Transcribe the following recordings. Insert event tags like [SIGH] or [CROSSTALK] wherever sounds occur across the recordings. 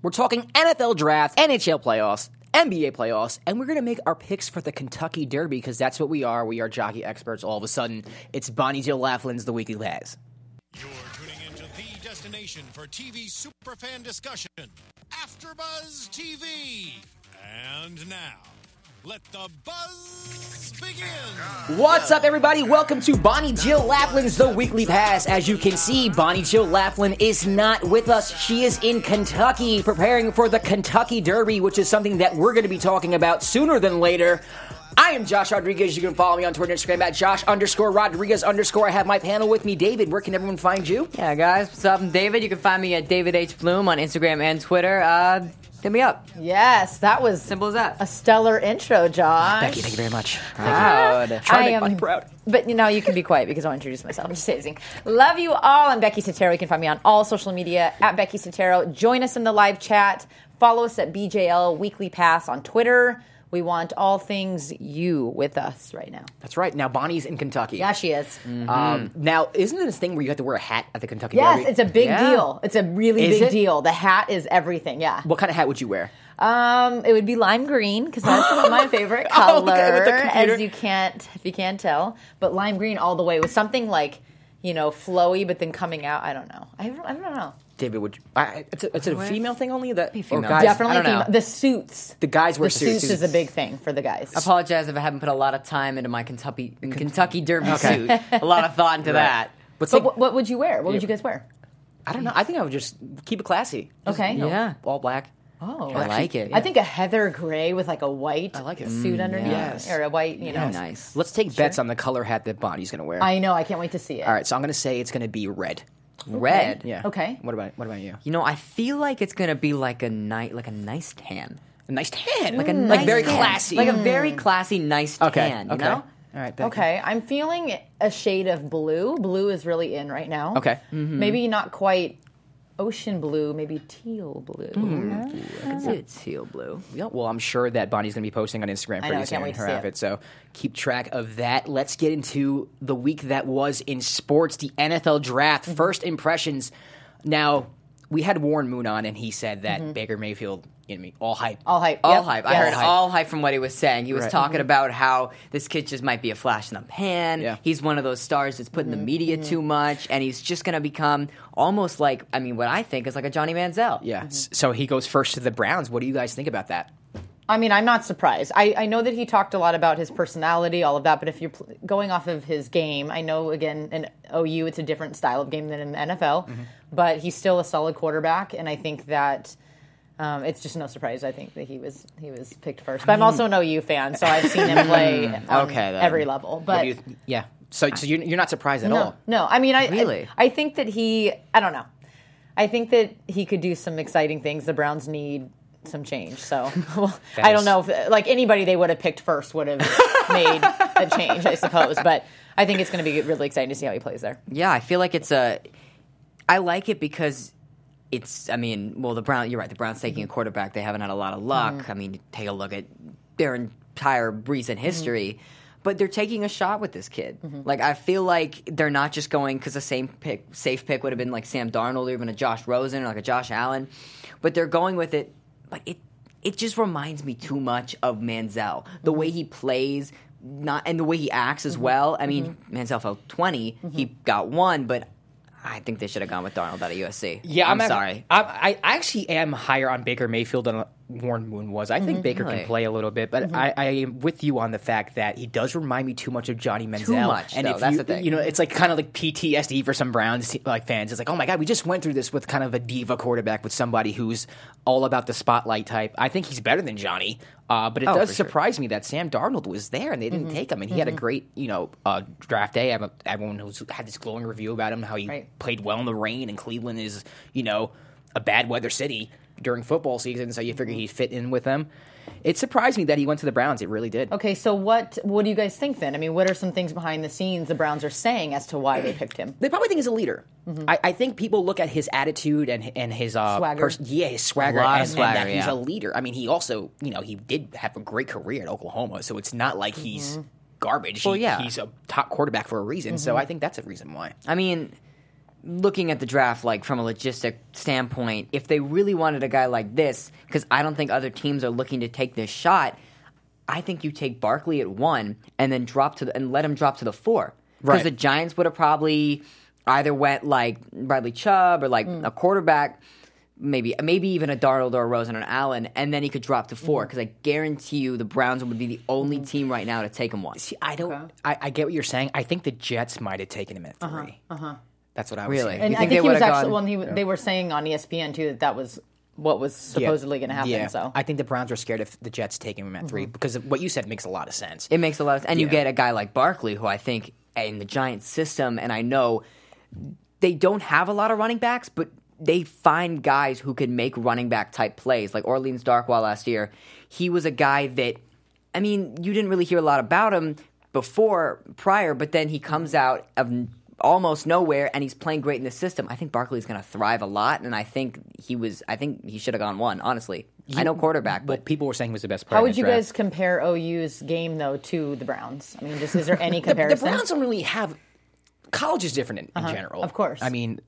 We're talking NFL draft, NHL playoffs, NBA playoffs, and we're going to make our picks for the Kentucky Derby because that's what we are. We are jockey experts all of a sudden. It's Bonnie Jill Laflin's The Weekly Pass. You're tuning into the destination for TV superfan discussion, AfterBuzz TV. And now, let the buzz begin. What's up, everybody? Welcome to Bonnie Jill Laflin's The Weekly Pass. As you can see, Bonnie Jill Laflin is not with us. She is in Kentucky preparing for the Kentucky Derby, which is something that we're going to be talking about sooner than later. I am Josh Rodriguez. You can follow me on Twitter and Instagram at Josh underscore Rodriguez underscore. I have my panel with me, David. Where can everyone find you? Yeah, guys, what's up? I'm David. You can find me at David H. Bloom on Instagram and Twitter. Uh, hit me up. Yes, that was Simple as that. a stellar intro, Josh. Becky, thank you very much. Proud. Trying to I am proud. But you know, you can be quiet because I'll introduce myself. I'm just teasing. Love you all. I'm Becky Sattero. You can find me on all social media at Becky Sattero. Join us in the live chat. Follow us at BJL Weekly Pass on Twitter. We want all things you with us right now. That's right. Now Bonnie's in Kentucky. Yeah, she is. Um, now, isn't it this thing where you have to wear a hat at the Kentucky Yes, Derby? it's a big Yeah. deal. It's a really Is big it? deal. The hat is everything. Yeah. What kind of hat would you wear? Um, it would be lime green because that's my [LAUGHS] favorite Oh, color, okay, the computer. as you can't if you can't tell. But lime green all the way with something like you know flowy, but then coming out. I don't know. I don't, I don't know. David, would you, I, it's a, it's a female thing only that or guys? Definitely I don't know. female- the suits. The guys wear The suits suits. is a big thing for the guys. I apologize if I haven't put a lot of time into my Kentucky Kentucky Derby Okay. suit. A lot of thought into [LAUGHS] that. But But what, what would you wear? What would you guys wear? I don't know. I think I would just keep it classy. Just, Okay. you know, Yeah. all black. Oh, I like it. I think a heather gray with like a white I like it. suit mm, underneath, yes. or a white, you know. Yeah, nice. Let's take bets on the color hat that Bonnie's going to wear. I know. I can't wait to see it. all right, so I'm going to say it's going to be red. Oh, red. Yeah. Okay. What about what about you? You know, I feel like it's gonna be like a night, like a nice tan, A nice tan, like a mm. like nice very tan. classy. like a very mm. classy, nice okay. tan. You okay. know? All right. Becky. Okay, I'm feeling a shade of blue. Blue is really in right now. Okay. Mm-hmm. Maybe not quite ocean blue, maybe teal blue. I can see it's teal blue. Yeah, well, I'm sure that Bonnie's going to be posting on Instagram pretty know, I soon can't wait her see outfit. it. So keep track of that. Let's get into the week that was in sports, the NFL draft. Mm-hmm. First impressions. Now we had Warren Moon on, and he said that Baker Mayfield, you know, all hype. Mm-hmm. All hype. All Yep. hype. I heard all hype from what he was saying. He was Right. talking about how this kid just might be a flash in the pan. Yeah. He's one of those stars that's put in the Mm-hmm. media too much, and he's just going to become almost like, I mean, what I think is like a Johnny Manziel. Yeah. S- So he goes first to the Browns. What do you guys think about that? I mean, I'm not surprised. I, I know that he talked a lot about his personality, all of that, but if you're pl- going off of his game, I know, again, in OU, it's a different style of game than in the NFL, Mm-hmm. but he's still a solid quarterback, and I think that. Um, it's just no surprise. I think that he was he was picked first, but I'm also an OU fan, so I've seen him play [LAUGHS] on Okay, then. every level. What But do you- yeah. So, so you're, you're not surprised at no, all. no. I mean, I, Really? I I think that he. I don't know. I think that he could do some exciting things. The Browns need some change. So [LAUGHS] [LAUGHS] well, I don't know if like anybody they would have picked first would have made a change, I suppose. But I think it's going to be really exciting to see how he plays there. Yeah, I feel like it's a. I like it because it's. I mean, well, the Brown. You're right. The Browns taking a quarterback. They haven't had a lot of luck. Mm-hmm. I mean, take a look at their entire recent history. But they're taking a shot with this kid. Mm-hmm. Like I feel like they're not just going because the same pick, safe pick would have been like Sam Darnold or even a Josh Rosen or like a Josh Allen, but they're going with it. But it it just reminds me too much of Manziel. The Mm-hmm. way he plays, not and the way he acts as well. I mean, Mm-hmm. Manziel fell 20 He got one, but I think they should have gone with Darnold out of USC. Yeah, I'm, I'm, sorry. I, I actually am higher on Baker Mayfield than Warren Moon was. I think Baker Really? can play a little bit, but I, I am with you on the fact that he does remind me too much of Johnny Manziel. much, and though, if that's you, the thing. you know, it's like kind of like PTSD for some Browns like fans. It's like, oh my god, we just went through this with kind of a diva quarterback with somebody who's all about the spotlight type. I think he's better than Johnny, uh, but it Oh, does for sure. surprise me that Sam Darnold was there and they didn't take him. And he had a great, you know, uh, draft day. Everyone- Everyone who's had this glowing review about him, how he Right. played well in the rain, and Cleveland is, you know, a bad weather city during football season, so you figure he'd fit in with them. It surprised me that he went to the Browns. It really did. Okay, so what what do you guys think then? I mean, what are some things behind the scenes the Browns are saying as to why they picked him? They probably think he's a leader. I, I think people look at his attitude and and his uh, Swagger. pers- yeah, his swagger, and, of and swagger, that he's yeah. a leader. I mean, he also, you know, he did have a great career at Oklahoma, so it's not like he's Mm-hmm. garbage. Well, He- yeah. he's a top quarterback for a reason. So I think that's a reason why. I mean, looking at the draft like from a logistic standpoint, if they really wanted a guy like this, because I don't think other teams are looking to take this shot, I think you take Barkley at one and then drop to the, and let him drop to the four. Because Right. the Giants would have probably either went like Bradley Chubb or like mm. a quarterback, maybe maybe even a Darnold or a Rosen or an Allen, and then he could drop to mm-hmm. four. Because I guarantee you, the Browns would be the only mm-hmm. team right now to take him one. See, I don't. I, I get what you're saying. I think the Jets might have taken him at uh-huh, 3 Uh-huh. That's what I was Really? saying. And You I think think he was actually gone- when he they were saying on ESPN too that that was what was supposedly going to happen. Yeah, So I think the Browns were scared of the Jets taking him at three mm-hmm. because of what you said makes a lot of sense. It makes a lot of sense. And you get a guy like Barkley, who I think in the Giants system, and I know they don't have a lot of running backs, but they find guys who can make running back type plays. Like Orleans Darkwa last year, he was a guy that, I mean, you didn't really hear a lot about him before, prior, but then he comes out of n- almost nowhere and he's playing great in the system. I think Barkley's going to thrive a lot, and I think he was, I think he should have gone one, honestly. I know quarterback, But but people were saying he was the best player. how in would the you draft. guys compare OU's game though to the Browns? I mean, just is there [LAUGHS] any The, the comparison? Browns don't really have. College is different in, in uh-huh. general, of course. I mean,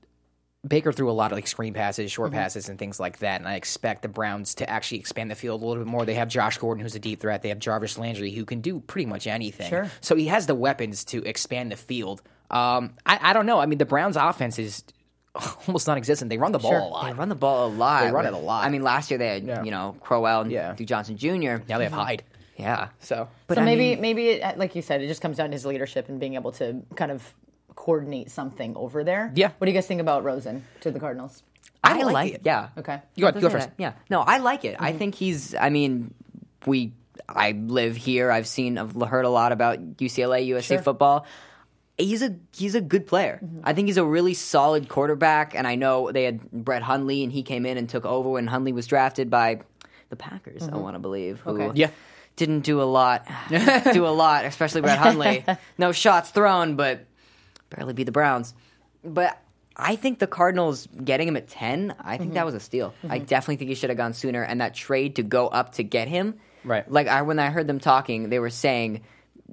Baker threw a lot of like screen passes, short mm-hmm. passes, and things like that. And I expect the Browns to actually expand the field a little bit more. They have Josh Gordon, who's a deep threat. They have Jarvis Landry, who can do pretty much anything. Sure. So he has the weapons to expand the field. Um, I, I don't know. I mean, the Browns' offense is [LAUGHS] almost non-existent. They run the ball Sure. a lot. They run the ball a lot. They run with- it a lot. I mean, last year they had Yeah. you know Crowell and Yeah. Duke Johnson Jr. now they have Hyde. Yeah, So, but so I maybe mean, maybe it, like you said, it just comes down to his leadership and being able to kind of coordinate something over there. Yeah. What do you guys think about Rosen to the Cardinals? I, I like like, it. Yeah. Okay. You go- go first. that. Yeah. No, I like it. Mm-hmm. I think he's. I mean, we. I live here. I've seen. I've heard a lot about UCLA, USC Sure. football. He's a he's a good player. Mm-hmm. I think he's a really solid quarterback. And I know they had Brett Hundley, and he came in and took over when Hundley was drafted by the Packers. I want to believe. Who Mm-hmm. Okay. Yeah. Didn't do a lot. [LAUGHS] do a lot, especially Brett Hundley. [LAUGHS] no shots thrown, but barely beat the Browns. But I think the Cardinals getting him at 10, I think Mm-hmm. that was a steal. I definitely think he should have gone sooner. And that trade to go up to get him, Right. Like I, when I heard them talking, they were saying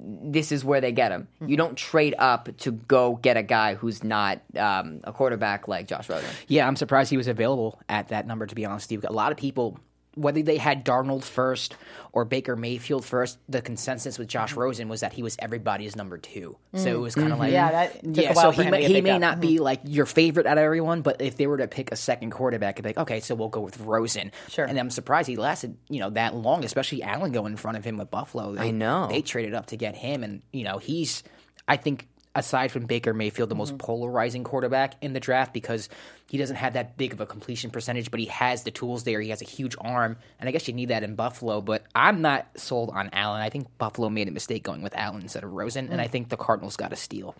this is where they get him. Mm-hmm. You don't trade up to go get a guy who's not um, a quarterback like Josh Rosen. Yeah, I'm surprised he was available at that number. To be honest, Steve, a lot of people, whether they had Darnold first or Baker Mayfield first, the consensus with Josh mm-hmm. Rosen was that he was everybody's number two. So it was kind of mm-hmm. like, Yeah, that yeah. so he may, he may up. not be mm-hmm. like your favorite out of everyone, but if they were to pick a second quarterback, it'd be like, okay, so we'll go with Rosen. Sure. And I'm surprised he lasted, you know, that long, especially Allen going in front of him with Buffalo. They, I know. they traded up to get him, and you know, he's, I think. Aside from Baker Mayfield, the most Mm-hmm. polarizing quarterback in the draft because he doesn't have that big of a completion percentage, but he has the tools there. He has a huge arm, and I guess you need that in Buffalo. But I'm not sold on Allen. I think Buffalo made a mistake going with Allen instead of Rosen, Mm. and I think the Cardinals got a steal.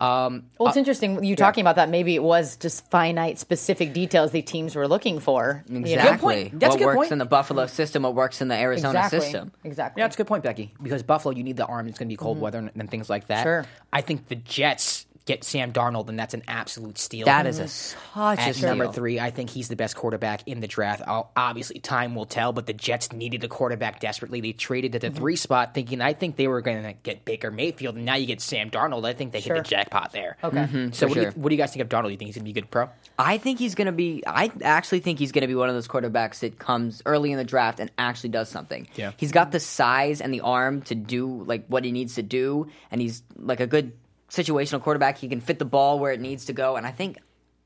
Um, well, it's uh, interesting you talking about that. Maybe it was just finite, specific details the teams were looking for. you know? Exactly. point. That's a what good works point. in the Buffalo system, what works in the Arizona Exactly. system. Exactly. Yeah, that's a good point, Becky. Because Buffalo, you need the arm. It's going to be cold mm-hmm. weather and, and things like that. Sure. I think the Jets get Sam Darnold, and that's an absolute steal. That is a mm-hmm. such a At steal. number three, I think he's the best quarterback in the draft. I'll, obviously, time will tell, but the Jets needed a quarterback desperately. They traded at the mm-hmm. three spot, thinking I think they were going to get Baker Mayfield, and now you get Sam Darnold. I think they Sure. hit the jackpot there. Okay. Mm-hmm, so, For what, do you, what do you guys think of Darnold? You think he's going to be a good pro? I think he's going to be. I actually think he's going to be one of those quarterbacks that comes early in the draft and actually does something. Yeah. he's got the size and the arm to do like what he needs to do, and he's like a good situational quarterback. He can fit the ball where it needs to go, and I think,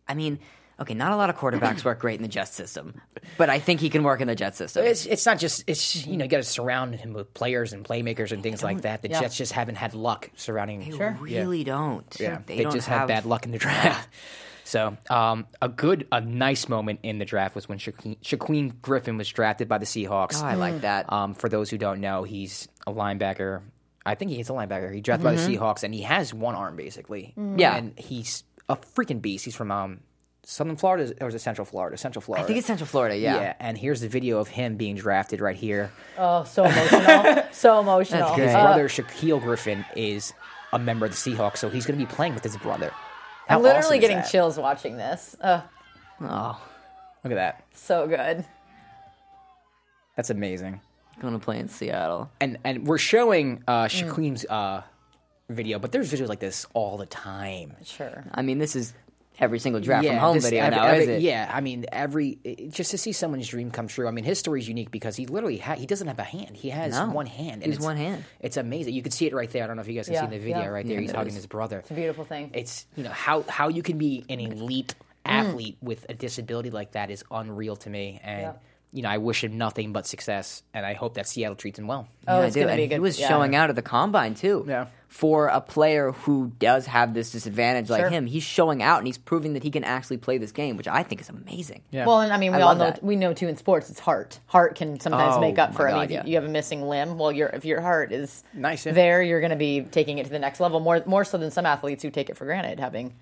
I mean. Okay, not a lot of quarterbacks work great in the Jets system, but I think he can work in the Jets system. It's it's not just it's you know you got to surround him with players and playmakers and things like that. The yeah. Jets just haven't had luck surrounding. Him. They really don't. Yeah, they, they, don't just have had bad luck in the draft. [LAUGHS] So, um, a good, a nice moment in the draft was when Shaquem, Shaquem Griffin was drafted by the Seahawks. Oh, I like that. Um, for those who don't know, he's a linebacker. I think he's a linebacker. He drafted by the Seahawks, and he has one arm basically. Yeah. and he's a freaking beast. He's from um, Southern Florida, or is it Central Florida? Central Florida. I think it's Central Florida. Yeah, yeah. And here's the video of him being drafted right here. Oh, so emotional. [LAUGHS] so emotional. That's. His Uh, brother Shaquill Griffin is a member of the Seahawks, so he's going to be playing with his brother. How I'm literally awesome is getting that? chills watching this. Uh, Oh, Look at that. so good. That's amazing. Going to play in Seattle. And and we're showing uh, Mm. Shaquem's uh, video, but there's videos like this all the time. Sure. I mean, this is every single draft from Yeah, home this- video every- now, every- is it? Yeah, I mean, every it- just to see someone's dream come true. I mean, his story is unique because he literally ha- he doesn't have a hand. He has No. one hand. He's it's- one hand. It's amazing. You can see it right there. I don't know if you guys can Yeah, see in the video yeah. right there. Yeah, He's it hugging is. his brother. It's a beautiful thing. It's you know how how you can be an elite Mm. athlete with a disability like that is unreal to me. And Yeah. You know, I wish him nothing but success, and I hope that Seattle treats him well. Oh, Yeah, I it's do. gonna And be a good. He was yeah. showing out at the combine too. Yeah. For a player who does have this disadvantage like Sure. him, he's showing out and he's proving that he can actually play this game, which I think is amazing. Yeah. Well, and I mean, we I all know that. we know too in sports, it's heart. Heart can sometimes Oh, make up my for. I mean, God, if you- yeah. you have a missing limb. Well, your if your heart is Nice, yeah. there, you're going to be taking it to the next level more more so than some athletes who take it for granted, having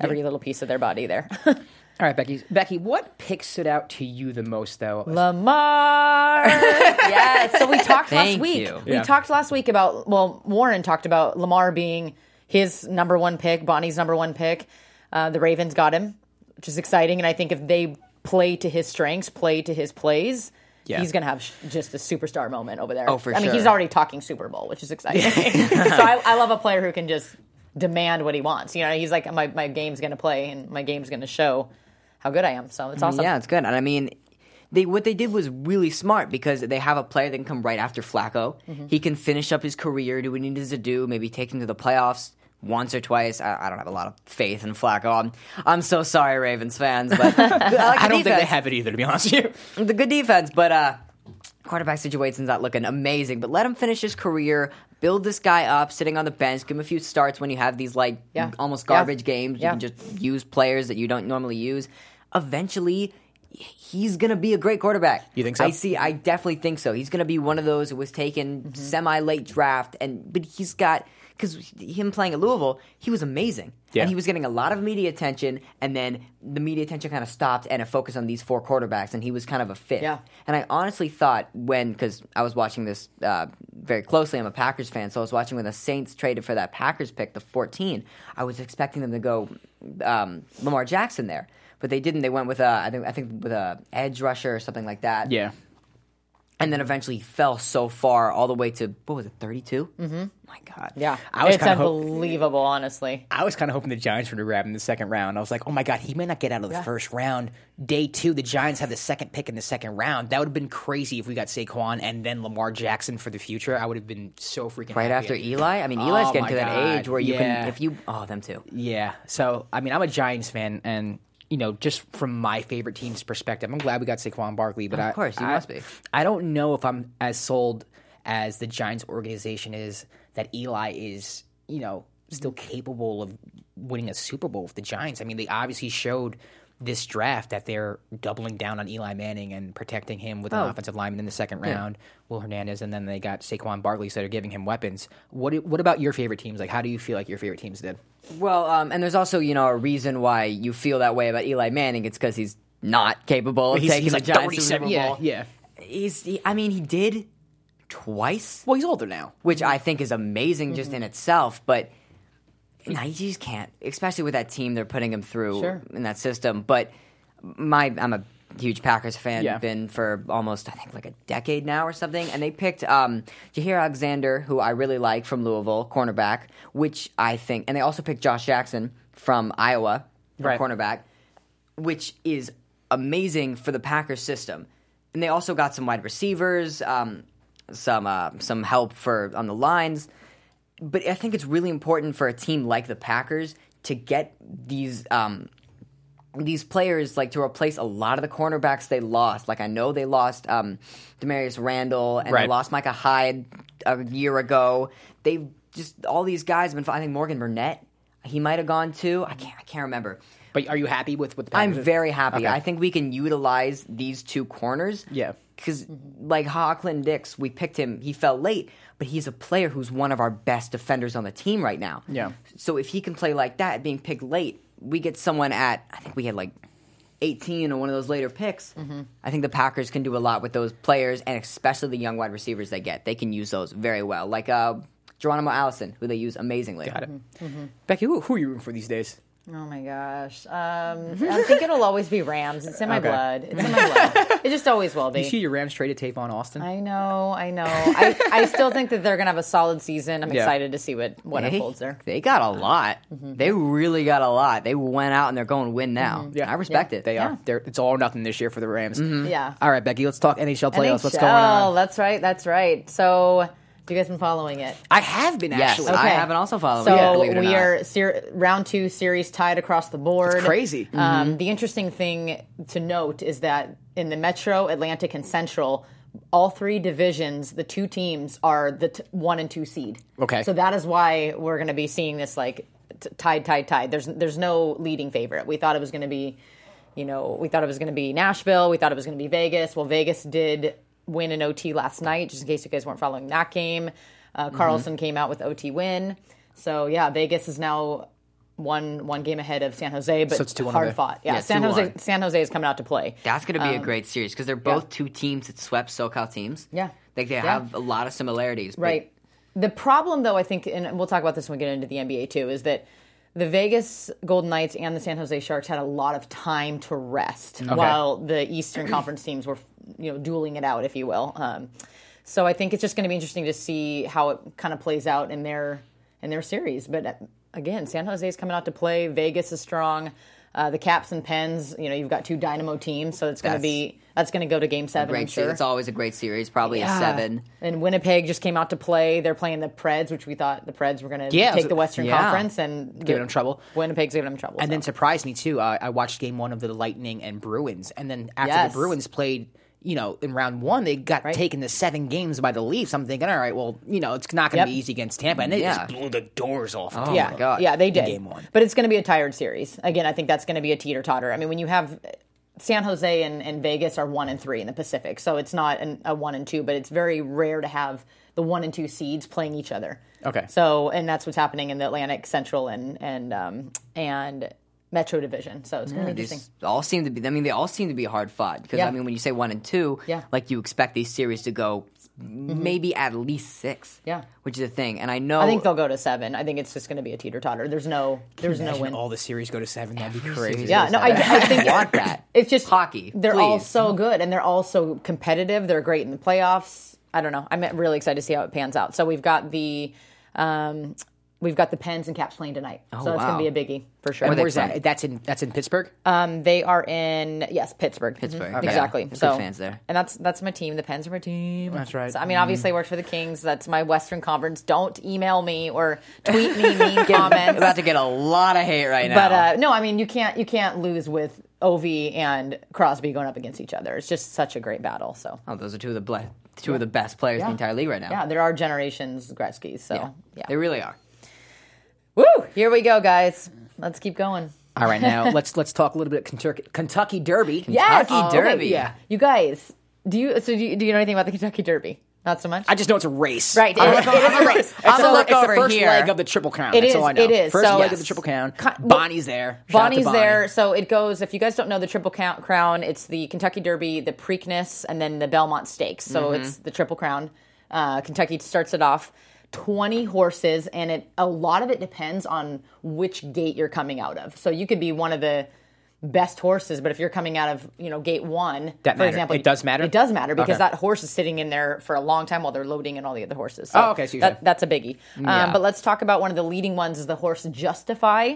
every little piece of their body there. [LAUGHS] All right, Becky. Becky, what pick stood out to you the most, though? Lamar. [LAUGHS] yeah. So we talked last week. you. We Yeah. talked last week about well, Warren talked about Lamar being his number one pick, Bonnie's number one pick. Uh, the Ravens got him, which is exciting. And I think if they play to his strengths, play to his plays. Yeah. He's gonna have sh- just a superstar moment over there. Oh, for I mean, he's already talking Super Bowl, which is exciting. [LAUGHS] so I, I love a player who can just demand what he wants. You know, he's like, my my game's gonna play, and my game's gonna show how good I am. So it's awesome. Yeah, it's good. And I mean, they what they did was really smart because they have a player that can come right after Flacco. Mm-hmm. He can finish up his career, do what he needs to do, maybe take him to the playoffs once or twice. I, I don't have a lot of faith in Flacco. I'm, I'm so sorry, Ravens fans, but [LAUGHS] I, like I don't think they have it either, to be honest with you. [LAUGHS] the good defense, but uh quarterback situation's not looking amazing. But let him finish his career, build this guy up, sitting on the bench, give him a few starts when you have these like Yeah. almost Yeah. garbage games. Yeah. You can just use players that you don't normally use. Eventually he's gonna be a great quarterback. You think so? I see I definitely think so. He's gonna be one of those who was taken Mm-hmm. semi late draft and but he's got because him playing at Louisville, he was amazing. Yeah. And he was getting a lot of media attention, and then the media attention kind of stopped and it focused on these four quarterbacks, and he was kind of a fit. Yeah. And I honestly thought when, because I was watching this uh, very closely, I'm a Packers fan, so I was watching when the Saints traded for that Packers pick, the 14. I was expecting them to go um, Lamar Jackson there, but they didn't. They went with a, I think, I think with a edge rusher or something like that. Yeah. And then eventually fell so far, all the way to what was it, 32? Mm-hmm. My God. Yeah, I was it's kinda hope- unbelievable, honestly. I was kind of hoping the Giants were to grab him in the second round. I was like, oh my God, he may not get out of the first round. Day two, the Giants have the second pick in the second round. That would have been crazy if we got Saquon and then Lamar Jackson for the future. I would have been so freaking Right happy. after Eli? I mean, Eli's Oh getting my to that God, age where you yeah. can, if you, oh, them too. Yeah. So, I mean, I'm a Giants fan, and you know, just from my favorite team's perspective, I'm glad we got Saquon Barkley. But Of I, course, you I- must be. I don't know if I'm as sold as the Giants organization is that Eli is, you know, still capable of winning a Super Bowl with the Giants. I mean, they obviously showed this draft that they're doubling down on Eli Manning and protecting him with an Oh. offensive lineman in the second round, Will Hernandez, and then they got Saquon Barkley, so they're giving him weapons. What What about your favorite teams? Like, how do you feel like your favorite teams did? Well, um, and there's also you know a reason why you feel that way about Eli Manning. It's because he's not capable of He's- taking he's the like Giants 37, Super yeah, Bowl. yeah. He's. He, I mean, he did twice, Well, he's older now. which I think is amazing just Mm-hmm. in itself. But no, you just can't, especially with that team they're putting him through Sure. in that system. But my, I'm a huge Packers fan. Yeah. Been for almost I think like a decade now or something. And they picked um, Jaire Alexander, who I really like from Louisville, cornerback, which I think, and they also picked Josh Jackson from Iowa, for Right. cornerback, which is amazing for the Packers system. And they also got some wide receivers, um, some uh, some help for on the lines. But I think it's really important for a team like the Packers to get these um, these players like to replace a lot of the cornerbacks they lost. Like I know they lost um, Damarious Randall and they Right. lost Micah Hyde a year ago. They just all these guys have been. I think Morgan Burnett he might have gone too. I can't I can't remember. But are you happy with what the I'm very happy. Okay. I think we can utilize these two corners. Yeah. Because, like Hawkland Dix, we picked him. He fell late, but he's a player who's one of our best defenders on the team right now. Yeah. So if he can play like that, being picked late, we get someone at, I think we had like 18 or one of those later picks. Mm-hmm. I think the Packers can do a lot with those players, and especially the young wide receivers they get. They can use those very well. Like uh, Geronimo Allison, who they use amazingly. Got it. Mm-hmm. Becky, who, who are you rooting for these days? Oh my gosh. Um, I think it'll always be Rams. It's in my Okay. blood. It's in my blood. It just always will be. You see your Rams traded on Austin? I know, I know. I, I still think that they're gonna have a solid season. I'm Yeah. excited to see what what They, unfolds there. they got a lot. Mm-hmm. They really got a lot. They went out and they're going to win now. Yeah. I respect Yeah. it. They are. They're, it's all or nothing this year for the Rams. Yeah. All right, Becky, let's talk NHL playoffs. What's NHL, going on? Oh, that's right. That's right. So, you guys been following it? I have been Yes, actually. I haven't also followed. So it, believe it or we not. are ser- round two series tied across the board. It's crazy. Um, the interesting thing to note is that in the Metro, Atlantic, and Central, all three divisions, the two teams are the t- one and two seed. Okay. So that is why we're going to be seeing this like t- tied, tied, tied. There's there's no leading favorite. We thought it was going to be, you know, we thought it was going to be Nashville. We thought it was going to be Vegas. Well, Vegas did win an OT last night. Just in case you guys weren't following that game, uh, Mm-hmm. Karlsson came out with OT win. So yeah, Vegas is now. One one game ahead of San Jose, but So it's 2-1 hard fought. Yeah, Yeah, San Jose 2-1. San Jose is coming out to play. That's going to be a great series because they're both two teams that swept SoCal teams. Um, Yeah. like they Yeah. have a lot of similarities. Right. The problem, though, I think, and we'll talk about this when we get into the NBA too, is that the Vegas Golden Knights and the San Jose Sharks had a lot of time to rest while the Eastern Conference teams were, you know, dueling it out, if you will. Um, so I think it's just going to be interesting to see how it kind of plays out in their in their series. But uh, again, San Jose is coming out to play. Vegas is strong. Uh, the Caps and Pens, you know, you've got two dynamo teams, so it's going to be that's going to go to Game Seven. Great sure. It's always a great series. Probably Yeah. a seven. And Winnipeg just came out to play. They're playing the Preds, which we thought the Preds were going to Yeah, take was- the Western yeah. Conference and Giving them trouble. Winnipeg's giving them trouble. And so. then surprised me too. Uh, I watched game one of the Lightning and Bruins, and then after Yes. the Bruins played, you know, in round one, they got Right. taken to seven games by the Leafs. I'm thinking, all right, well, you know, it's not going Yep. to be easy against Tampa, and they Yeah. just blew the doors off. of Oh yeah, my God. yeah, they did. game one. But it's going to be a tired series. Again, I think that's going to be a teeter totter. I mean, when you have San Jose and, and Vegas are one and three in the Pacific, so it's not an, a one and two, but it's very rare to have the one and two seeds playing each other. Okay. So, and that's what's happening in the Atlantic, Central, and and um, and Metro Division. So it's going to be These interesting. all seem to be. I mean, they all seem to be hard fought because Yeah. I mean, when you say one and two, Yeah. like you expect these series to go maybe at least six. Yeah. which is a thing. And I know I think they'll go to seven. I think it's just going to be a teeter totter. There's no, there's no win. all the series go to seven. That'd be crazy. Yeah, no, I, I think [LAUGHS] want that. [LAUGHS] It's just Hockey, They're all so good, and they're all so competitive. They're great in the playoffs. I don't know. I'm really excited to see how it pans out. So we've got the, um, we've got the Pens and Caps playing tonight. so that's wow. going to be a biggie for sure. And where's that? That's in that's in Pittsburgh. Um, they are in yes, Pittsburgh. Pittsburgh. Mhm, Okay. Exactly. Good So fans there. and that's that's my team. The Pens are my team. That's right. So, I mean, obviously, I work for the Kings. That's my Western Conference. Don't email me or tweet me mean [LAUGHS] comments. about to get a lot of hate right now. But uh, no, I mean you can't you can't lose with Ov and Crosby going up against each other. It's just such a great battle. So oh, those are two of the ble- two of the best players in the entire league right now. yeah, there are generations Gretzky's. So yeah, they really are. Woo! Here we go, guys. Let's keep going. All right, now let's let's talk a little bit Kentucky, Kentucky Derby. [LAUGHS] Yes, Kentucky okay, Derby. Yeah, you guys. Do you so do you, do you know anything about the Kentucky Derby? Not so much. I just know it's a race. Right, I'm it- it is a [LAUGHS] race. It's, I'm the, gonna look it's the first here. leg of the Triple Crown. It That's is, all I know. it is. First So- leg of the Triple Crown. Bonnie's there. Shout Bonnie's Bonnie. there, so it goes. If you guys don't know the Triple Count Crown, it's the Kentucky Derby, the Preakness, and then the Belmont Stakes. So Mm-hmm. it's the Triple Crown. Uh, Kentucky starts it off. Twenty horses, and it a lot of it depends on which gate you're coming out of. So you could be one of the best horses, but if you're coming out of you know gate one, That for matter. example, It does matter? It does matter because Okay. that horse is sitting in there for a long time while they're loading in all the other horses. So Oh, okay, so that, that's a biggie. Yeah. Um, but let's talk about one of the leading ones is the horse Justify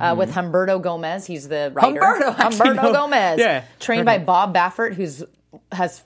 uh, with Humberto Gomez. He's the rider. Mm-hmm. Humberto, Humberto. Gomez. Yeah. Trained by Bob Baffert, who's has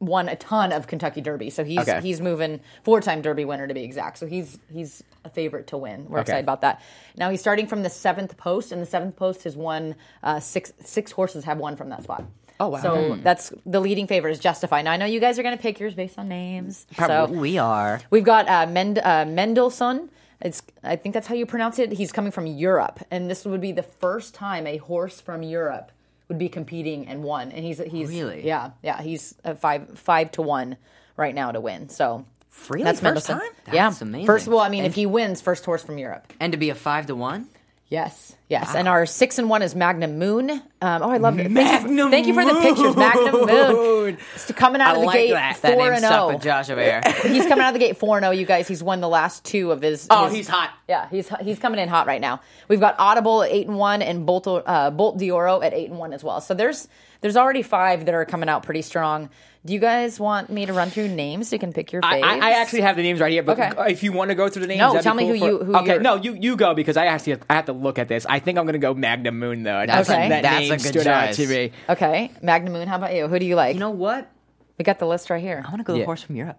won a ton of Kentucky Derby. So he's Okay. he's moving four time Derby winner to be exact. So he's he's a favorite to win. We're Okay. excited about that. Now he's starting from the seventh post, and the seventh post has won uh, six six horses have won from that spot. Oh, wow. So that's the leading favorite is Justify. Now I know you guys are going to pick yours based on names. So we are. We've got uh, Mend- uh, Mendelssohn. It's I think that's how you pronounce it. He's coming from Europe, and this would be the first time a horse from Europe would be competing and won. And he's he's Really? yeah yeah he's a five five to one right now to win. So Really? that's First Mendelssohn. time? yeah, That's amazing. First of all, I mean, And- if he wins, first horse from Europe. And to be a five to one. Yes, yes. And our six and one is Magnum Moon. Um, oh, I love it. Magnum Thank you for the pictures, Magnum Moon. [LAUGHS] It's coming out I of the like gate that. That four name and zero. with Josh over here. [LAUGHS] He's coming out of the gate four and zero. You guys, he's won the last two of his. Oh, his- he's hot. Yeah, he's he's coming in hot right now. We've got Audible at eight and one and Bolt uh, Bolt d'Oro at eight and one as well. So there's there's already five that are coming out pretty strong. Do you guys want me to run through names so you can pick your I, faves? I, I actually have the names right here, but Okay. if you want to go through the names, No, that'd be tell me cool who for- you- who okay, you're- no, you you go because I actually I have to look at this. I think I'm going to go Magnum Moon though. That's a- that that's name a good stood out choice. to me. Okay, Magnum Moon. How about you? Who do you like? You know what? we got the list right here. I want to go the Yeah. horse from Europe.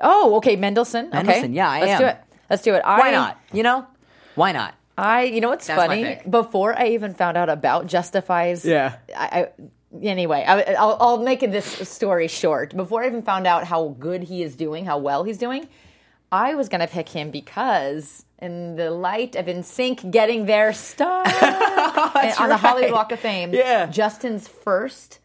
Oh, okay, Mendelssohn. Okay. Mendelssohn, yeah, I Let's am. do it. Let's do it. I, Why not? You know, why not? I, you know what's That's my funny? pick. Before I even found out about Justifies, Yeah. I, I anyway, I, I'll, I'll make this story short. Before I even found out how good he is doing, how well he's doing, I was gonna pick him because in the light of NSYNC getting their star [LAUGHS] on the Hollywood Walk of Fame, Yeah. Justin's first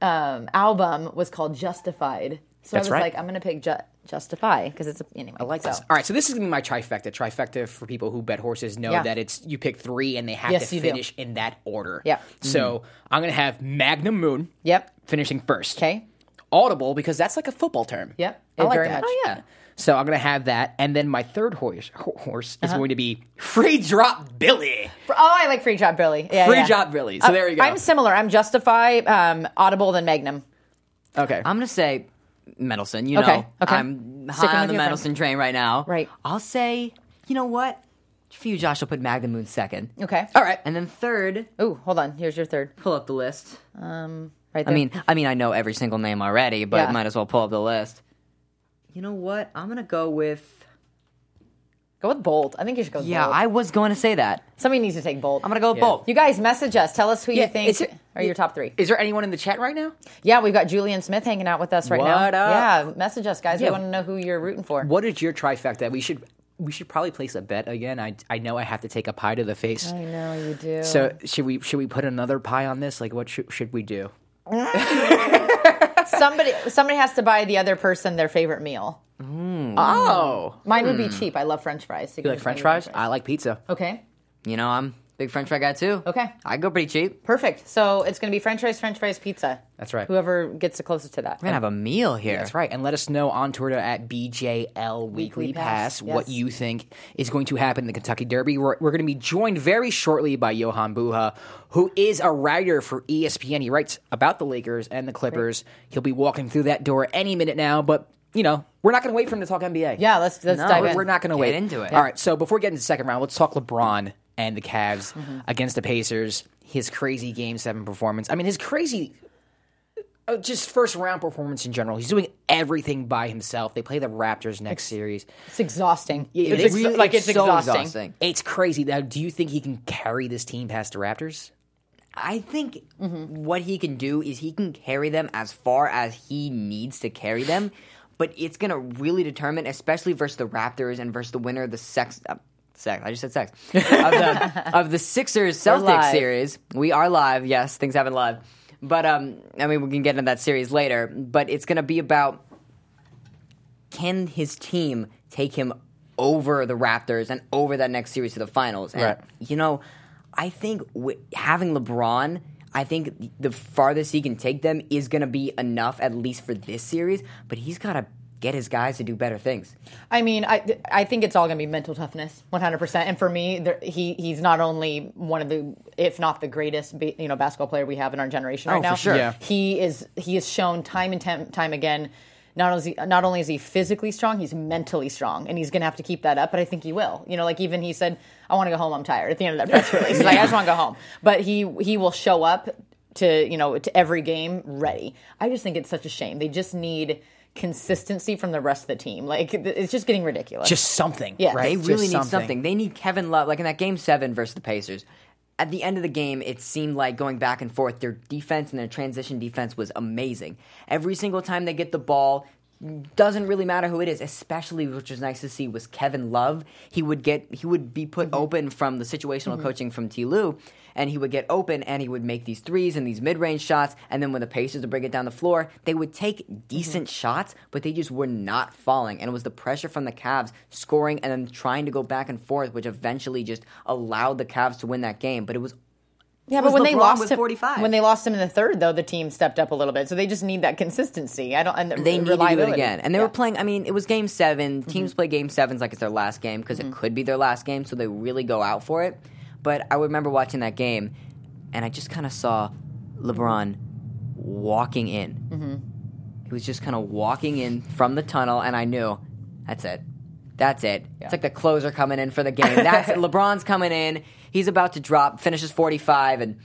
um, album was called Justified. So That's I was right. like, I'm gonna pick Ju- Justify because it's a, anyway. I like so. this. All right, so this is gonna be my trifecta. Trifecta for people who bet horses know Yeah. that it's you pick three and they have Yes, to you do. finish in that order. Yeah. So I'm gonna have Magnum Moon Yep. finishing first. Okay. Audible because that's like a football term. Yep. I like very that. much. Oh yeah. So I'm gonna have that, and then my third horse ho- horse Uh-huh. is going to be Free Drop Billy. Oh, I like Free Drop Billy. Yeah, Free yeah. Drop Billy. So Uh, there you go. I'm similar. I'm Justify, um, Audible, then Magnum. okay. I'm gonna say Mendelssohn. You Okay, know, okay. I'm high on the Mendelssohn train right now. Right. I'll say, you know what? For you, Josh, I'll put Magnum Moon second. Okay. All right. And then third, Ooh, hold on. Here's your third. pull up the list. Um, Right I mean, I mean, I know every single name already, but Yeah. might as well pull up the list. You know what? I'm gonna go with. Go with Bolt. I think you should go with Yeah, Bolt. I was going to say that. Somebody needs to take Bolt. I'm gonna go with Yeah. Bolt. You guys message us. Tell us who Yeah, you think is it- are your top three. Is there anyone in the chat right now? Yeah, we've got Julian Smith hanging out with us right now. What up? Yeah, message us, guys. Yeah. We want to know who you're rooting for. What is your trifecta? We should we should probably place a bet again. I I know I have to take a pie to the face. I know you do. So should we should we put another pie on this? Like what should, should we do? [LAUGHS] somebody somebody has to buy the other person their favorite meal. Mm. Um, oh, Mine would be mm. cheap. I love French fries. you like French fries? I like pizza. Okay. You know, I'm a big French fry guy too. Okay. I go pretty cheap. Perfect. So it's going to be French fries, French fries, pizza. That's right. Whoever gets the closest to that. We're gonna have a meal here. That's right. And let us know on Twitter at BJL Weekly Weekly Pass, Pass, what you think is going to happen in the Kentucky Derby. We're, we're going to be joined very shortly by Jovan Buha, who is a writer for ESPN. He writes about the Lakers and the Clippers. He'll be walking through that door any minute now, but, you know, we're not going to wait for him to talk NBA. Yeah, let's let's No, dive we're- in. We're not going to Get wait. into it. All right, so before we get into the second round, let's talk LeBron and the Cavs Mm-hmm. against the Pacers. His crazy Game 7 performance. I mean, his crazy uh, just first round performance in general. He's doing everything by himself. They play the Raptors next series. It's exhausting. it it's is ex- really- like it's, it's so exhausting. exhausting. It's crazy. Now, do you think he can carry this team past the Raptors? I think Mm-hmm. what he can do is he can carry them as far as he needs to carry them, but it's going to really determine, especially versus the Raptors and versus the winner of the sex. Uh, sex. I just said sex [LAUGHS] of the of the Sixers Celtics series. We are live. Yes, things happen live, but um, I mean we can get into that series later. But it's going to be about can his team take him over the Raptors and over that next series to the finals? And, Right. You know, I think wi- having LeBron, I think the farthest he can take them is going to be enough, at least for this series. But he's got to get his guys to do better things. I mean, I I think it's all going to be mental toughness, one hundred percent. And for me, there, he he's not only one of the, if not the greatest, you know, basketball player we have in our generation right Oh, for now. sure. Yeah. He is he is shown time and time, time again. Not only, is he, not only is he physically strong, he's mentally strong, and he's going to have to keep that up. But I think he will. You know, like even he said, "I want to go home. I'm tired." At the end of that press release, he's like, "I just want to go home." But he he will show up to you know to every game ready. I just think it's such a shame. They just need consistency from the rest of the team. Like it's just getting ridiculous. Just something, Yeah. right? They really need something. They need Kevin Love, like in that game seven versus the Pacers. At the end of the game, it seemed like going back and forth, their defense and their transition defense was amazing. Every single time they get the ball, doesn't really matter who it is, especially which was nice to see was Kevin Love. He would get he would be put mm-hmm. open from the situational mm-hmm. coaching from T. Lue, and he would get open and he would make these threes and these mid range shots. And then when the Pacers would bring it down the floor, they would take decent mm-hmm. shots, but they just were not falling. And it was the pressure from the Cavs scoring and then trying to go back and forth, which eventually just allowed the Cavs to win that game. But it was Yeah, but when they lost him, 45. when they lost him in the third, though, the team stepped up a little bit. So they just need that consistency. I don't. And they need to do it again. And they Yeah. were playing. I mean, it was game 7 Mm-hmm. Teams play game sevens like it's their last game because it could be their last game, so they really go out for it. But I remember watching that game, and I just kind of saw LeBron walking in. Mm-hmm. He was just kind of walking in from the tunnel, and I knew that's it. That's it. It's like the closer coming in for the game. That's it. [LAUGHS] LeBron's coming in. He's about to drop, finishes 45, and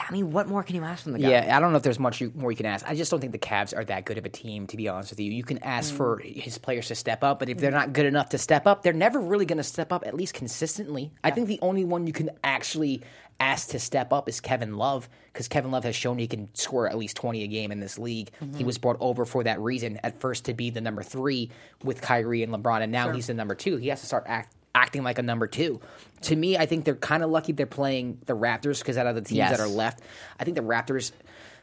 I mean, what more can you ask from the guy? Yeah, I don't know if there's much you, more you can ask. I just don't think the Cavs are that good of a team, to be honest with you. You can ask for mm. his players to step up, but if they're mm. not good enough to step up, they're never really going to step up, at least consistently. I think the only one you can actually ask to step up is Kevin Love, because Kevin Love has shown he can score at least 20 a game in this league. He mm-hmm. was brought over for that reason, at first to be the number three with Kyrie and LeBron, and now he's the number two. He has to start act, acting like a number two. To me, I think they're kind of lucky they're playing the Raptors, because out of the teams Yes. that are left, I think the Raptors,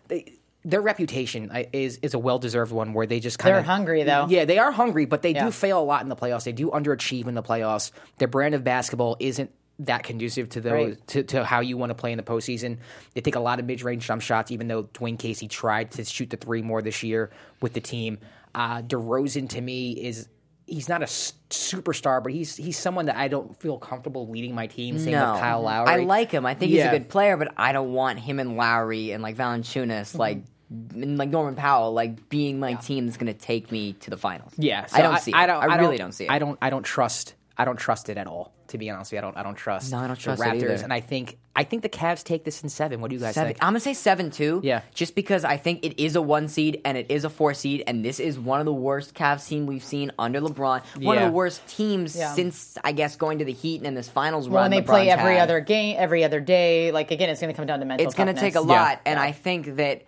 they their reputation is is a well deserved one where they just kind of They're hungry, though. Yeah, they are hungry, but they Yeah. do fail a lot in the playoffs. They do underachieve in the playoffs. Their brand of basketball isn't that conducive to those Right. to, to how you want to play in the postseason. They take a lot of mid range jump shots, even though Dwane Casey tried to shoot the three more this year with the team. Uh, DeRozan to me is. He's not a superstar, but he's he's someone that I don't feel comfortable leading my team. Same no, with Kyle mm-hmm. Lowry. I like him. I think he's a good player, but I don't want him and Lowry and like Valanciunas, mm-hmm. like and, like Norman Powell, like being my team that's going to take me to the finals. Yeah, I don't see. it. I, don't, I really don't see it. I don't. I don't trust. I don't trust it at all. To be honest, with you. I don't. I don't trust. No, I don't trust the Raptors, and I think. I think the Cavs take this in seven. What do you guys Seven, think? I'm gonna say seven two. Yeah. just because I think it is a one seed and it is a four seed, and this is one of the worst Cavs team we've seen under LeBron. One of the worst teams Yeah. since I guess going to the Heat and in this finals Well, run. and they play every had. other game, every other day. Like again, it's going to come down to mental. It's gonna take a Yeah. lot, and I think that.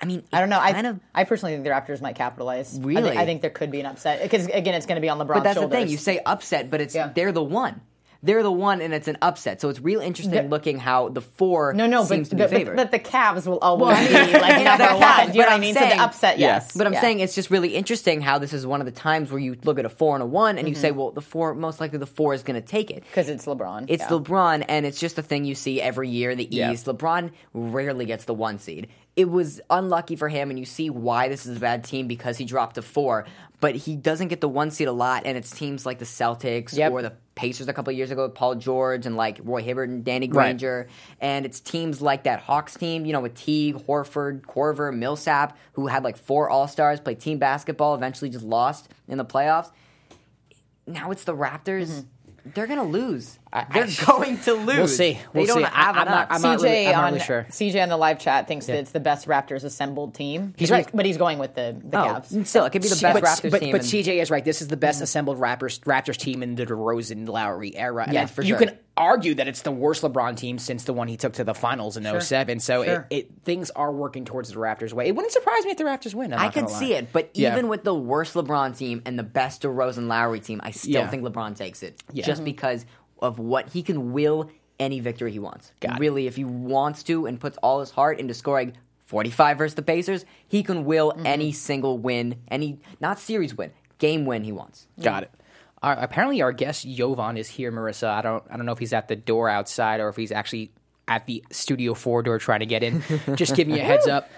I mean, I don't know. I kind of I personally think the Raptors might capitalize. I Really? think, I think there could be an upset because again, it's going to be on LeBron's But that's shoulders. the thing. You say upset, but it's Yeah. they're the one. They're the one, and it's an upset. So it's real interesting The- looking how the four no, no, seems but, to be but, favored. but the Cavs will always be like [LAUGHS] number one. Cavs, you know but what I mean? so the upset, Yeah. yes. But I'm Yeah. saying it's just really interesting how this is one of the times where you look at a four and a one, and you mm-hmm. say, well, the four most likely the four is going to take it. because it's LeBron. It's yeah. LeBron, and it's just the thing you see every year in the. East. LeBron rarely gets the one seed. It was unlucky for him, and you see why this is a bad team because he dropped to four. But he doesn't get the one seed a lot, and it's teams like the Celtics Yep. or the Pacers a couple of years ago with Paul George and like Roy Hibbert and Danny Right. Granger. And it's teams like that Hawks team, you know, with Teague, Horford, Korver, Millsap, who had like four All Stars, played team basketball, eventually just lost in the playoffs. Now it's the Raptors. Mm-hmm. They're gonna lose. They're [LAUGHS] going to lose. We'll see. They We'll don't see. have I- I'm not- I'm not CJ really- I'm not on really sure. CJ on the live chat thinks that it's the best Raptors assembled team. He's But right. but he's going with the the Oh, Cavs. still, it could be the best but, Raptors but, team. But and- CJ is right. This is the best mm-hmm. assembled Raptors Raptors team in the DeRozan Lowry era. And Yes, for you sure. can argue that it's the worst LeBron team since the one he took to the finals in 07. So Sure. it, it things are working towards the Raptors' way. It wouldn't surprise me if the Raptors win. I could see it, but Yeah. even with the worst LeBron team and the best DeRozan Lowry team, I still Yeah. think LeBron takes it. Yeah. Just because of what he can will any victory he wants. Got it. really, if he wants to and puts all his heart into scoring 45 versus the Pacers, he can will Mm-hmm. any single win, any not series win, game win he wants. Got it. Uh, apparently, our guest Jovan is here, Marissa. I don't. I don't know if he's at the door outside or if he's actually at the studio four door trying to get in. [LAUGHS] Just giving you a heads up.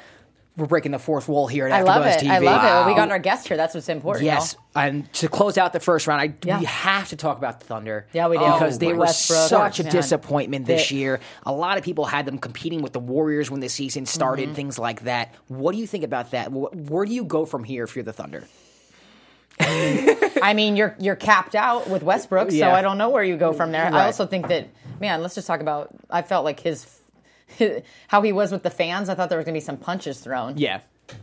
We're breaking the fourth wall here at I love it. TV. I love it. We got our guest here. That's what's important. Yes, and to close out the first round, I Yeah. we have to talk about the Thunder. Yeah, we do. because they Oh, were Westbrook. such a Man. disappointment this They- year. A lot of people had them competing with the Warriors when the season started, Mm-hmm. things like that. What do you think about that? Where do you go from here if you're the Thunder? I mean, you're you're capped out with Westbrook, so Yeah. I don't know where you go from there. I also think that man, let's just talk about. I felt like his, [LAUGHS] how he was with the fans. I thought there was going to be some punches thrown. Yeah. [LAUGHS]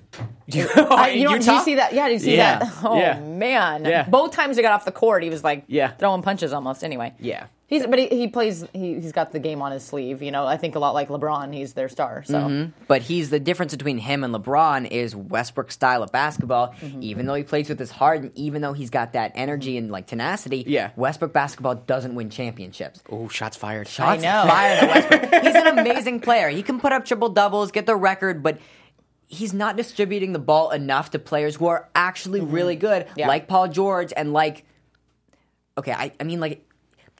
Oh, I, you know, did you see that? Yeah, did you see Yeah. that? [LAUGHS] Oh Yeah. man! Both times he got off the court, he was like Yeah. throwing punches almost. Anyway, Yeah. He He's but he, he plays. He, he's got the game on his sleeve. You know, I think a lot like LeBron. He's their star. So mm-hmm. But he's the difference between him and LeBron is Westbrook's style of basketball. Mm-hmm. Even though he plays with his heart, and even though he's got that energy and like tenacity, Yeah. Westbrook basketball doesn't win championships. Oh, shots fired. I know. Fired at Westbrook. [LAUGHS] He's an amazing player. He can put up triple doubles, get the record, but he's not distributing the ball enough to players who are actually really mm-hmm. good, Yeah. like Paul George and like. Okay, I, I mean like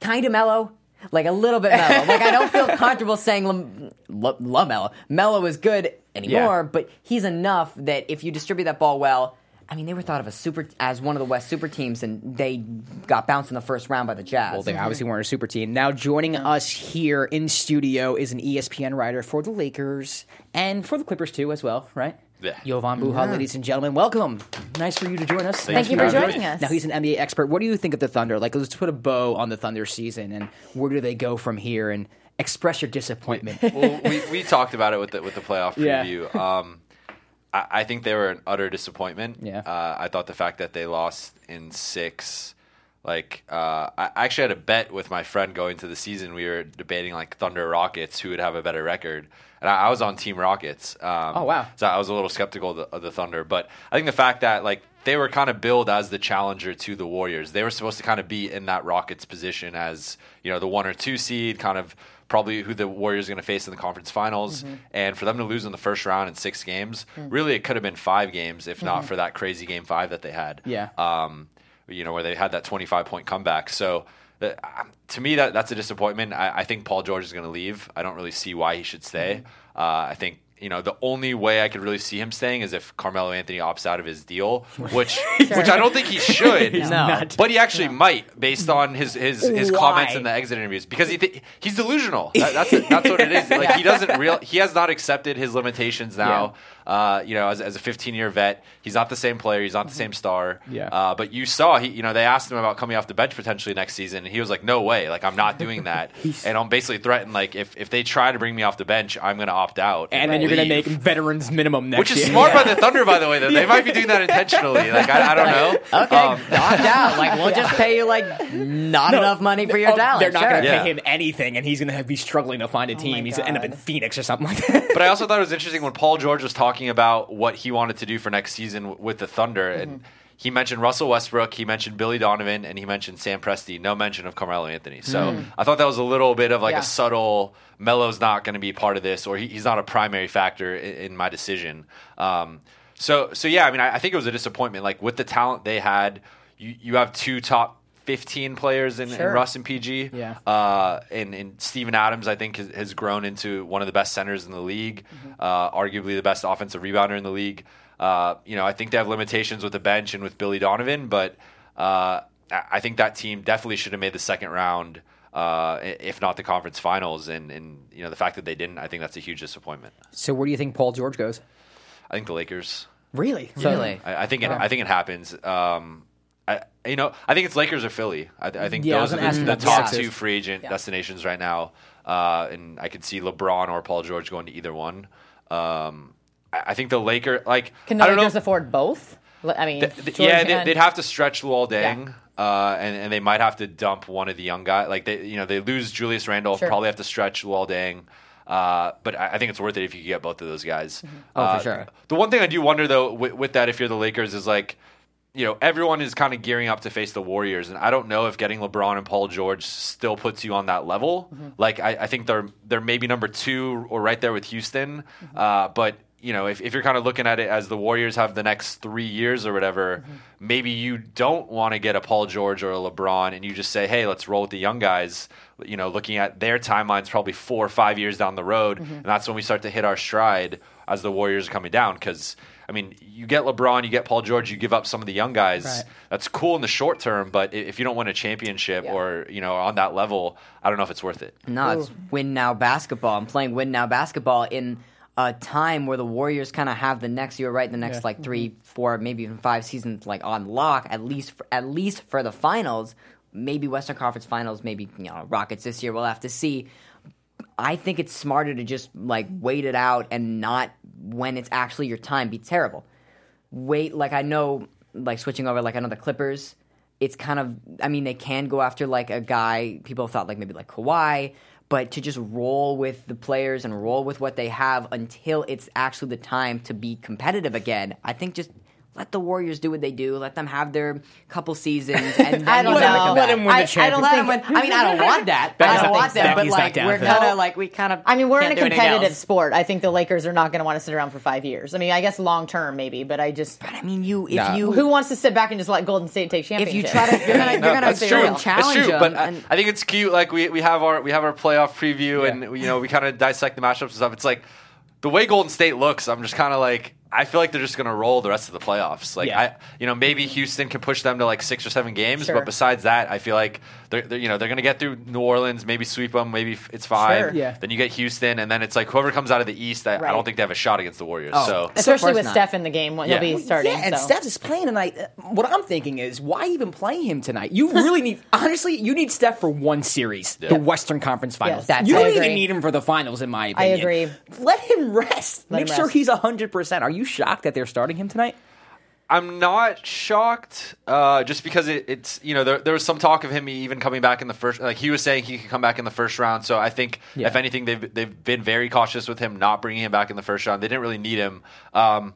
kind of mellow. Like a little bit mellow. like I don't feel [LAUGHS] comfortable saying Lam- La- LaMelo. Mellow is good anymore, Yeah. but he's enough that if you distribute that ball well, I mean they were thought of as super as one of the West super teams, and they got bounced in the first round by the Jazz. Well, they obviously weren't a super team. Now, joining us here in studio is an ESPN writer for the Lakers and for the Clippers too, as well, right? Yeah. Jovan Buha, ladies and gentlemen, welcome. Nice for you to join us. Thank you for joining us. Now he's an NBA expert. What do you think of the Thunder? Like, let's put a bow on the Thunder season, and where do they go from here? And express your disappointment. well, we, we talked about it with the with the playoff Yeah. preview. Um, I, I think they were an utter disappointment. Yeah. Uh, I thought the fact that they lost in six, like uh, I I actually had a bet with my friend going to the season. We were debating like Thunder Rockets who would have a better record, and I, I was on Team Rockets. Um, Oh, wow. So I was a little skeptical of the, of the Thunder, but I think the fact that like they were kind of billed as the challenger to the Warriors. They were supposed to kind of be in that Rockets position as you know the one or two seed, kind of probably who the Warriors are going to face in the conference finals. Mm-hmm. And for them to lose in the first round in six games, Mm. really it could have been five games if not for that crazy game five that they had. Mm-hmm. Yeah. Um, you know where they had that 25 point comeback. So. Uh, um, to me, that that's a disappointment. I, I think Paul George is going to leave. I don't really see why he should stay. Mm-hmm. Uh, I think you know the only way I could really see him staying is if Carmelo Anthony opts out of his deal, which [LAUGHS] which I don't think he [LAUGHS] should. No. not. But he actually might, based on his his, his Why? comments in the exit interviews, because he th- he's delusional. That, that's it- [LAUGHS] that's what it is. Like he doesn't real he has not accepted his limitations now. Uh, you know, as, as a 15 year vet, he's not the same player. He's not the same star. Yeah. Uh, but you saw he, you know, they asked him about coming off the bench potentially next season, and he was like, "No way! Like I'm not doing that." [LAUGHS] and I'm basically threatened, like if if they try to bring me off the bench, I'm going to opt out. and then you're going to make veterans minimum next Which is year. smart by the Thunder, by the way. Though they might be doing that intentionally. [LAUGHS] Like I, I don't know. Okay, Um, opt out. Like we'll just [LAUGHS] pay you like not enough money for your Oh, talent. They're not sure. going to Yeah. pay him anything, and he's going to be struggling to find a team. my He's going to end up in Phoenix or something like that. But I also thought it was interesting when Paul George was talking about what he wanted to do for next season with the Thunder, and he mentioned Russell Westbrook, he mentioned Billy Donovan, and he mentioned Sam Presti. No mention of Carmelo Anthony. So I thought that was a little bit of like Yeah. a subtle. Melo's not going to be part of this, or he, he's not a primary factor in, in my decision. Um, so, so yeah, I mean, I, I think it was a disappointment. Like with the talent they had, you you have two top. 15 players in, in Russ and PG. Yeah. Uh, and, and Steven Adams, I think, has, has grown into one of the best centers in the league, uh, arguably the best offensive rebounder in the league. Uh, you know, I think they have limitations with the bench and with Billy Donovan, but uh, I I think that team definitely should have made the second round, uh, if not the conference finals. And, and you know, the fact that they didn't, I think that's a huge disappointment. so where do you think Paul George goes? I think the Lakers. Really? Really? I, I think it, I think it happens. Um, I, you know, I think it's Lakers or Philly. I, I think Yeah, those was are the, the top two free agent destinations right now, uh, and I could see LeBron or Paul George going to either one. Um, I, I think the Laker, like, Can the I don't Lakers know, afford both? L- I mean, Th- th- George yeah, they, and- they'd have to stretch Luol Deng, uh, and, and they might have to dump one of the young guys. Like they, you know, they lose Julius Randle, Sure. probably have to stretch Luol Deng. Uh, but I, I think it's worth it if you could get both of those guys. Oh, Uh, for sure. The one thing I do wonder though with, with that, if you're the Lakers, is like, you know, everyone is kind of gearing up to face the Warriors, and I don't know if getting LeBron and Paul George still puts you on that level. Mm-hmm. Like, I, I think they're they're maybe number two or right there with Houston, mm-hmm. uh, but you know, if, if you're kind of looking at it as the Warriors have the next three years or whatever, mm-hmm. maybe you don't want to get a Paul George or a LeBron, and you just say, hey, let's roll with the young guys. You know, looking at their timelines, probably four or five years down the road, and that's when we start to hit our stride as the Warriors are coming down. Because I mean, you get LeBron, you get Paul George, you give up some of the young guys. Right. That's cool in the short term, but if you don't win a championship Yeah. or you know on that level, I don't know if it's worth it. No, it's win now basketball. I'm playing win now basketball in a time where the Warriors kind of have the next. You're right. The next Yeah. like three, mm-hmm. four, maybe even five seasons like on lock. At least, for, at least for the finals. Maybe Western Conference Finals. Maybe you know Rockets this year. We'll have to see. I think it's smarter to just like wait it out and not when it's actually your time be terrible. Wait, like I know, like switching over, like I know the Clippers it's kind of. I mean, they can go after like a guy. People thought like maybe like Kawhi. But to just roll with the players and roll with what they have until it's actually the time to be competitive again, I think just let the Warriors do what they do. Let them have their couple seasons, and [LAUGHS] then I don't know. come Let them win the I- I don't championship. Let them win. I mean, I don't want that. I don't want that. But like, we're for kind of like we kind of. I mean, we're in a can't do anything competitive sport. I think the Lakers are not going to want to sit around for five years. I mean, I guess long term maybe, but I just But I mean, you if Nah. you who wants to sit back and just let Golden State take if you try to you're gonna [LAUGHS] you're No, gonna that's true. challenge That's true. them. But I, and- I think it's cute. Like we, we have our we have our playoff preview, and you know we kind of dissect the matchups and stuff. It's like the way Golden State looks. I'm just kind of like I feel like they're just going to roll the rest of the playoffs. Like Yeah. I, you know, maybe Houston can push them to like six or seven games, Sure. but besides that, I feel like they're, they're you know they're going to get through New Orleans, maybe sweep them, maybe it's five. Sure. Yeah. Then you get Houston, and then it's like whoever comes out of the East. I, I don't think they have a shot against the Warriors. Oh. So especially with not. Steph in the game when Yeah. he'll be starting. Yeah, and so. Steph is playing tonight. What I'm thinking is, why even play him tonight? You really need, [LAUGHS] honestly, you need Steph for one series, the Western Conference Finals. Yes, that's- you I don't even need him for the finals, in my opinion. I agree. Let him rest. Let Make him sure rest. he's 100%. Are you shocked that they're starting him tonight? I'm not shocked, uh, just because it, it's you know there, there was some talk of him even coming back in the first. Like he was saying he could come back in the first round. So I think Yeah. if anything, they've they've been very cautious with him not bringing him back in the first round. They didn't really need him. Um,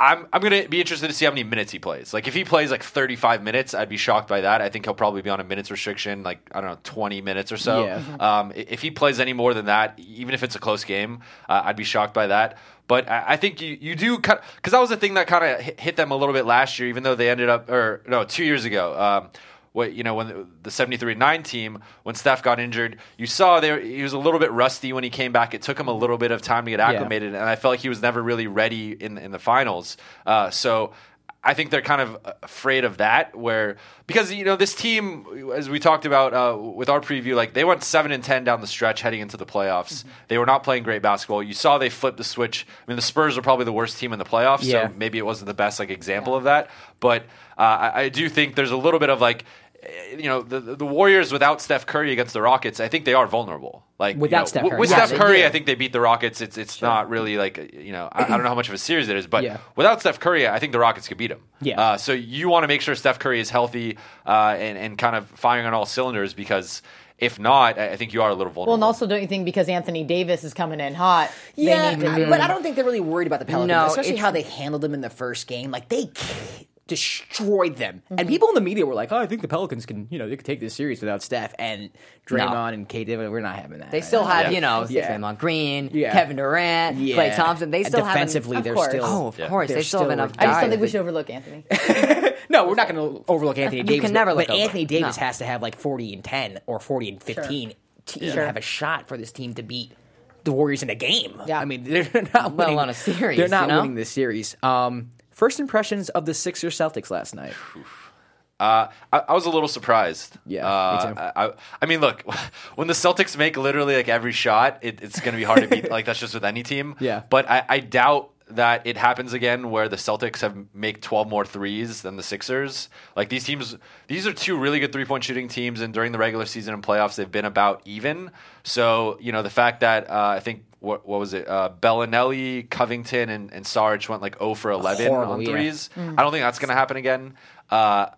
I'm I'm gonna be interested to see how many minutes he plays. Like if he plays like 35 minutes, I'd be shocked by that. I think he'll probably be on a minutes restriction, like I don't know, 20 minutes or so. Yeah. Um, if he plays any more than that, even if it's a close game, uh, I'd be shocked by that. But I, I think you, you do cut because that was the thing that kind of hit, hit them a little bit last year, even though they ended up or no two years ago. Um, what you know when the, the 73-9 team when Steph got injured, you saw there he was a little bit rusty when he came back. It took him a little bit of time to get acclimated, and I felt like he was never really ready in in the finals. Uh, so. I think they're kind of afraid of that, where because you know this team, as we talked about uh, with our preview, like they went seven and ten down the stretch heading into the playoffs. Mm-hmm. They were not playing great basketball. You saw they flipped the switch. I mean, the Spurs are probably the worst team in the playoffs, Yeah. so maybe it wasn't the best like example of that. But uh, I, I do think there's a little bit of like. You know the the Warriors without Steph Curry against the Rockets, I think they are vulnerable. Like you Without know, Steph Curry. with Yeah, Steph Curry. I think they beat the Rockets. It's it's not really like you know I, I don't know how much of a series it is, but Yeah. without Steph Curry, I think the Rockets could beat them. Yeah. Uh, so you want to make sure Steph Curry is healthy uh, and and kind of firing on all cylinders because if not, I I think you are a little vulnerable. well, and also don't you think because Anthony Davis is coming in hot, Yeah, they need to but I don't think they're really worried about the Pelicans, No, especially how they handled them in the first game. Like they destroyed them, and people in the media were like, "Oh, I think the Pelicans can, you know, they could take this series without Steph and Draymond and K. David. We're not having that. They still have, Yeah. you know, Yeah. Draymond Green, Yeah. Kevin Durant, yeah. Klay Thompson. They And still have defensively. They're still. Oh, of Yeah. course, They're they still have enough. I just don't think we should overlook Anthony. [LAUGHS] No, we're not going to overlook Anthony You Davis. can never but, look but Anthony Davis no. has to have like forty and ten or forty and fifteen to even Sure. have a shot for this team to beat the Warriors in a game. Yeah. I mean, [LAUGHS] they're not Let winning on a series, They're not you know? winning this series. Um, first impressions of the Sixers Celtics last night. [SIGHS] Uh, I, I was a little surprised. Yeah, uh, me too. I, I, I mean, look, [LAUGHS] when the Celtics make literally like every shot, it, it's going to be hard to beat. [LAUGHS] like that's just with any team. Yeah. But I, I doubt that it happens again where the Celtics have make 12 more threes than the Sixers. Like these teams, these are two really good three point shooting teams, and during the regular season and playoffs, they've been about even. So you know the fact that uh, I think. What, what was it? Uh, Belinelli, Covington, and, and Sarge went like 0 for 11 Horrible, on yeah. threes. I don't think that's going to happen again. Uh,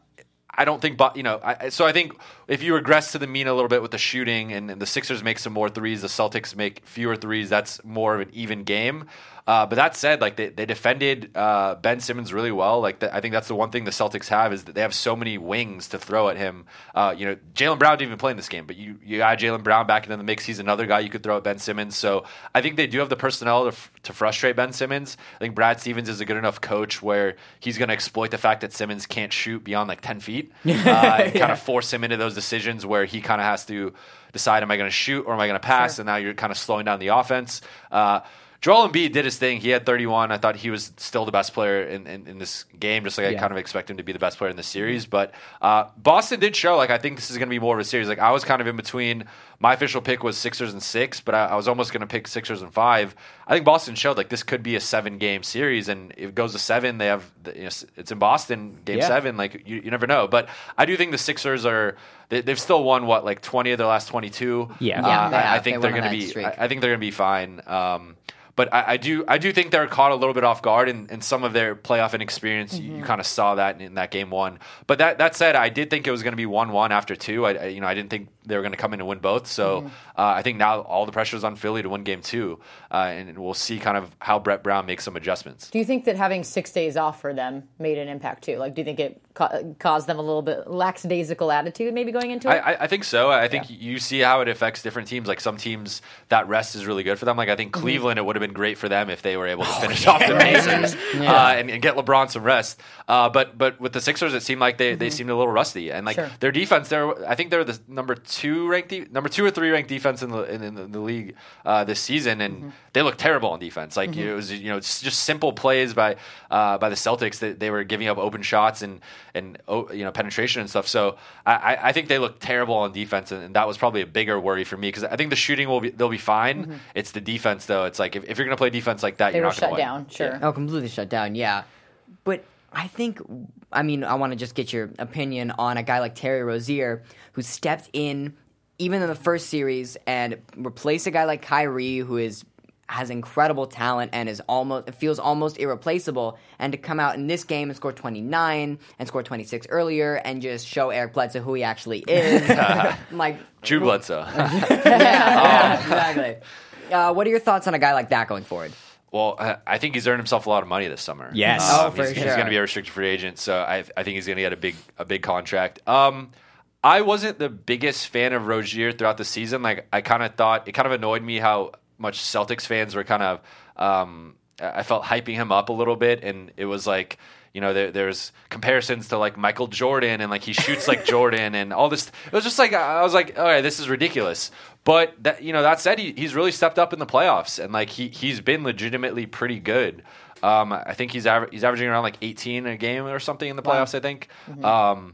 I don't think, but you know, I, so I think if you regress to the mean a little bit with the shooting, and, and the Sixers make some more threes, the Celtics make fewer threes. That's more of an even game. Uh, but that said, like they, they defended uh, Ben Simmons really well. Like the, I think that's the one thing the Celtics have is that they have so many wings to throw at him. Uh, you know, Jaylen Brown didn't even play in this game, but you you got Jaylen Brown back into the mix. He's another guy you could throw at Ben Simmons. So I think they do have the personnel to, f- to frustrate Ben Simmons. I think Brad Stevens is a good enough coach where he's going to exploit the fact that Simmons can't shoot beyond like ten feet, [LAUGHS] uh, and kind of force him into those decisions where he kind of has to decide: Am I going to shoot or am I going to pass? And now you're kind of slowing down the offense. Uh, Joel Embiid did his thing. He had 31. I thought he was still the best player in, in, in this game, just like I kind of expect him to be the best player in the series. But uh, Boston did show, like, I think this is going to be more of a series. Like, I was kind of in between. My official pick was Sixers and six, but I, I was almost going to pick Sixers and five. I think Boston showed, like, this could be a seven game series. And if it goes to seven, they have, the, you know, it's in Boston, game Yeah. seven. Like, you, you never know. But I do think the Sixers are, they, they've still won, what, like 20 of their last 22? Yeah. Uh, Yeah, they I, I think They they're going to be. I, I think they're going to be fine. Um, but I, I do I do think they're caught a little bit off guard in, in some of their playoff inexperience. You, you kind of saw that in, in that game one. But that that said, I did think it was going to be one one after two. I, I you know I didn't think they were going to come in and win both. So uh, I think now all the pressure is on Philly to win game two, uh, and we'll see kind of how Brett Brown makes some adjustments. Do you think that having six days off for them made an impact too? Like, do you think it ca- caused them a little bit lackadaisical attitude maybe going into it? I, I, I think so. I think you see how it affects different teams. Like some teams, that rest is really good for them. Like I think Mm-hmm. Cleveland, it would have been great for them if they were able Oh, to finish off the Pacers uh, and, and get LeBron some rest. Uh, but but with the Sixers, it seemed like they, they seemed a little rusty. And like Mm-hmm. Sure. their defense, they're I think they're the number two ranked, de- number two or three ranked defense in the in, in the, the league uh, this season, and Mm-hmm. they look terrible on defense. Like it was you know it's just simple plays by uh, by the Celtics that they were giving up open shots and and oh, you know penetration and stuff. So I, I- I think they look terrible on defense, and, and that was probably a bigger worry for me because I think the shooting will be they'll be fine. It's the defense though. It's like if, if you're going to play defense like that, Mm-hmm. they you're not going shut to down. Sure. Oh, completely shut down. Yeah, but I think I mean I want to just get your opinion on a guy like Terry Rozier who stepped in even in the first series and replaced a guy like Kyrie who is has incredible talent and is almost it feels almost irreplaceable and to come out in this game and score 29 and score 26 earlier and just show Eric Bledsoe who he actually [LAUGHS] is [LAUGHS] like Drew Bledsoe. [LAUGHS] yeah, yeah, exactly uh, what are your thoughts on a guy like that going forward Well, I- I think he's earned himself a lot of money this summer. Yes. Oh, Um, for he's, sure. going to be a restricted free agent, so I, I think he's going to get a big a big contract. Um, I wasn't the biggest fan of Rozier throughout the season. Like I kind of thought it kind of annoyed me how much Celtics fans were kind of. Um, I felt hyping him up a little bit, and it was like you know there, there's comparisons to like Michael Jordan, and like he shoots like [LAUGHS] Jordan, and all this. It was just like I was like, all right, this is ridiculous. But that you know that said, he, he's really stepped up in the playoffs, and like he he's been legitimately pretty good. Um, I think he's aver- he's averaging around like 18 a game or something in the playoffs. I think. Um,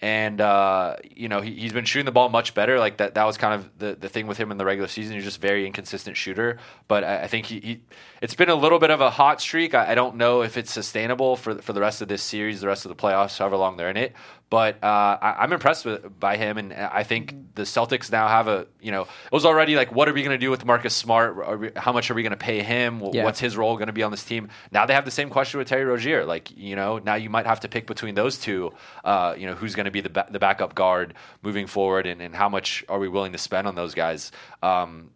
and uh, you know he, he's been shooting the ball much better. Like that, that was kind of the, the thing with him in the regular season. He's just very inconsistent shooter. But I, I think he, he, it's been a little bit of a hot streak. I, I don't know if it's sustainable for for the rest of this series, the rest of the playoffs, however long they're in it. But uh, I, I'm impressed with by him, and I think the Celtics now have a you know it was already like what are we going to do with Marcus Smart? Are we, how much are we going to pay him? Wh- Yeah. What's his role going to be on this team? Now they have the same question with Terry Rozier. Like you know now you might have to pick between those two. Uh, you know who's going to be the ba- the backup guard moving forward, and, and how much are we willing to spend on those guys? Um,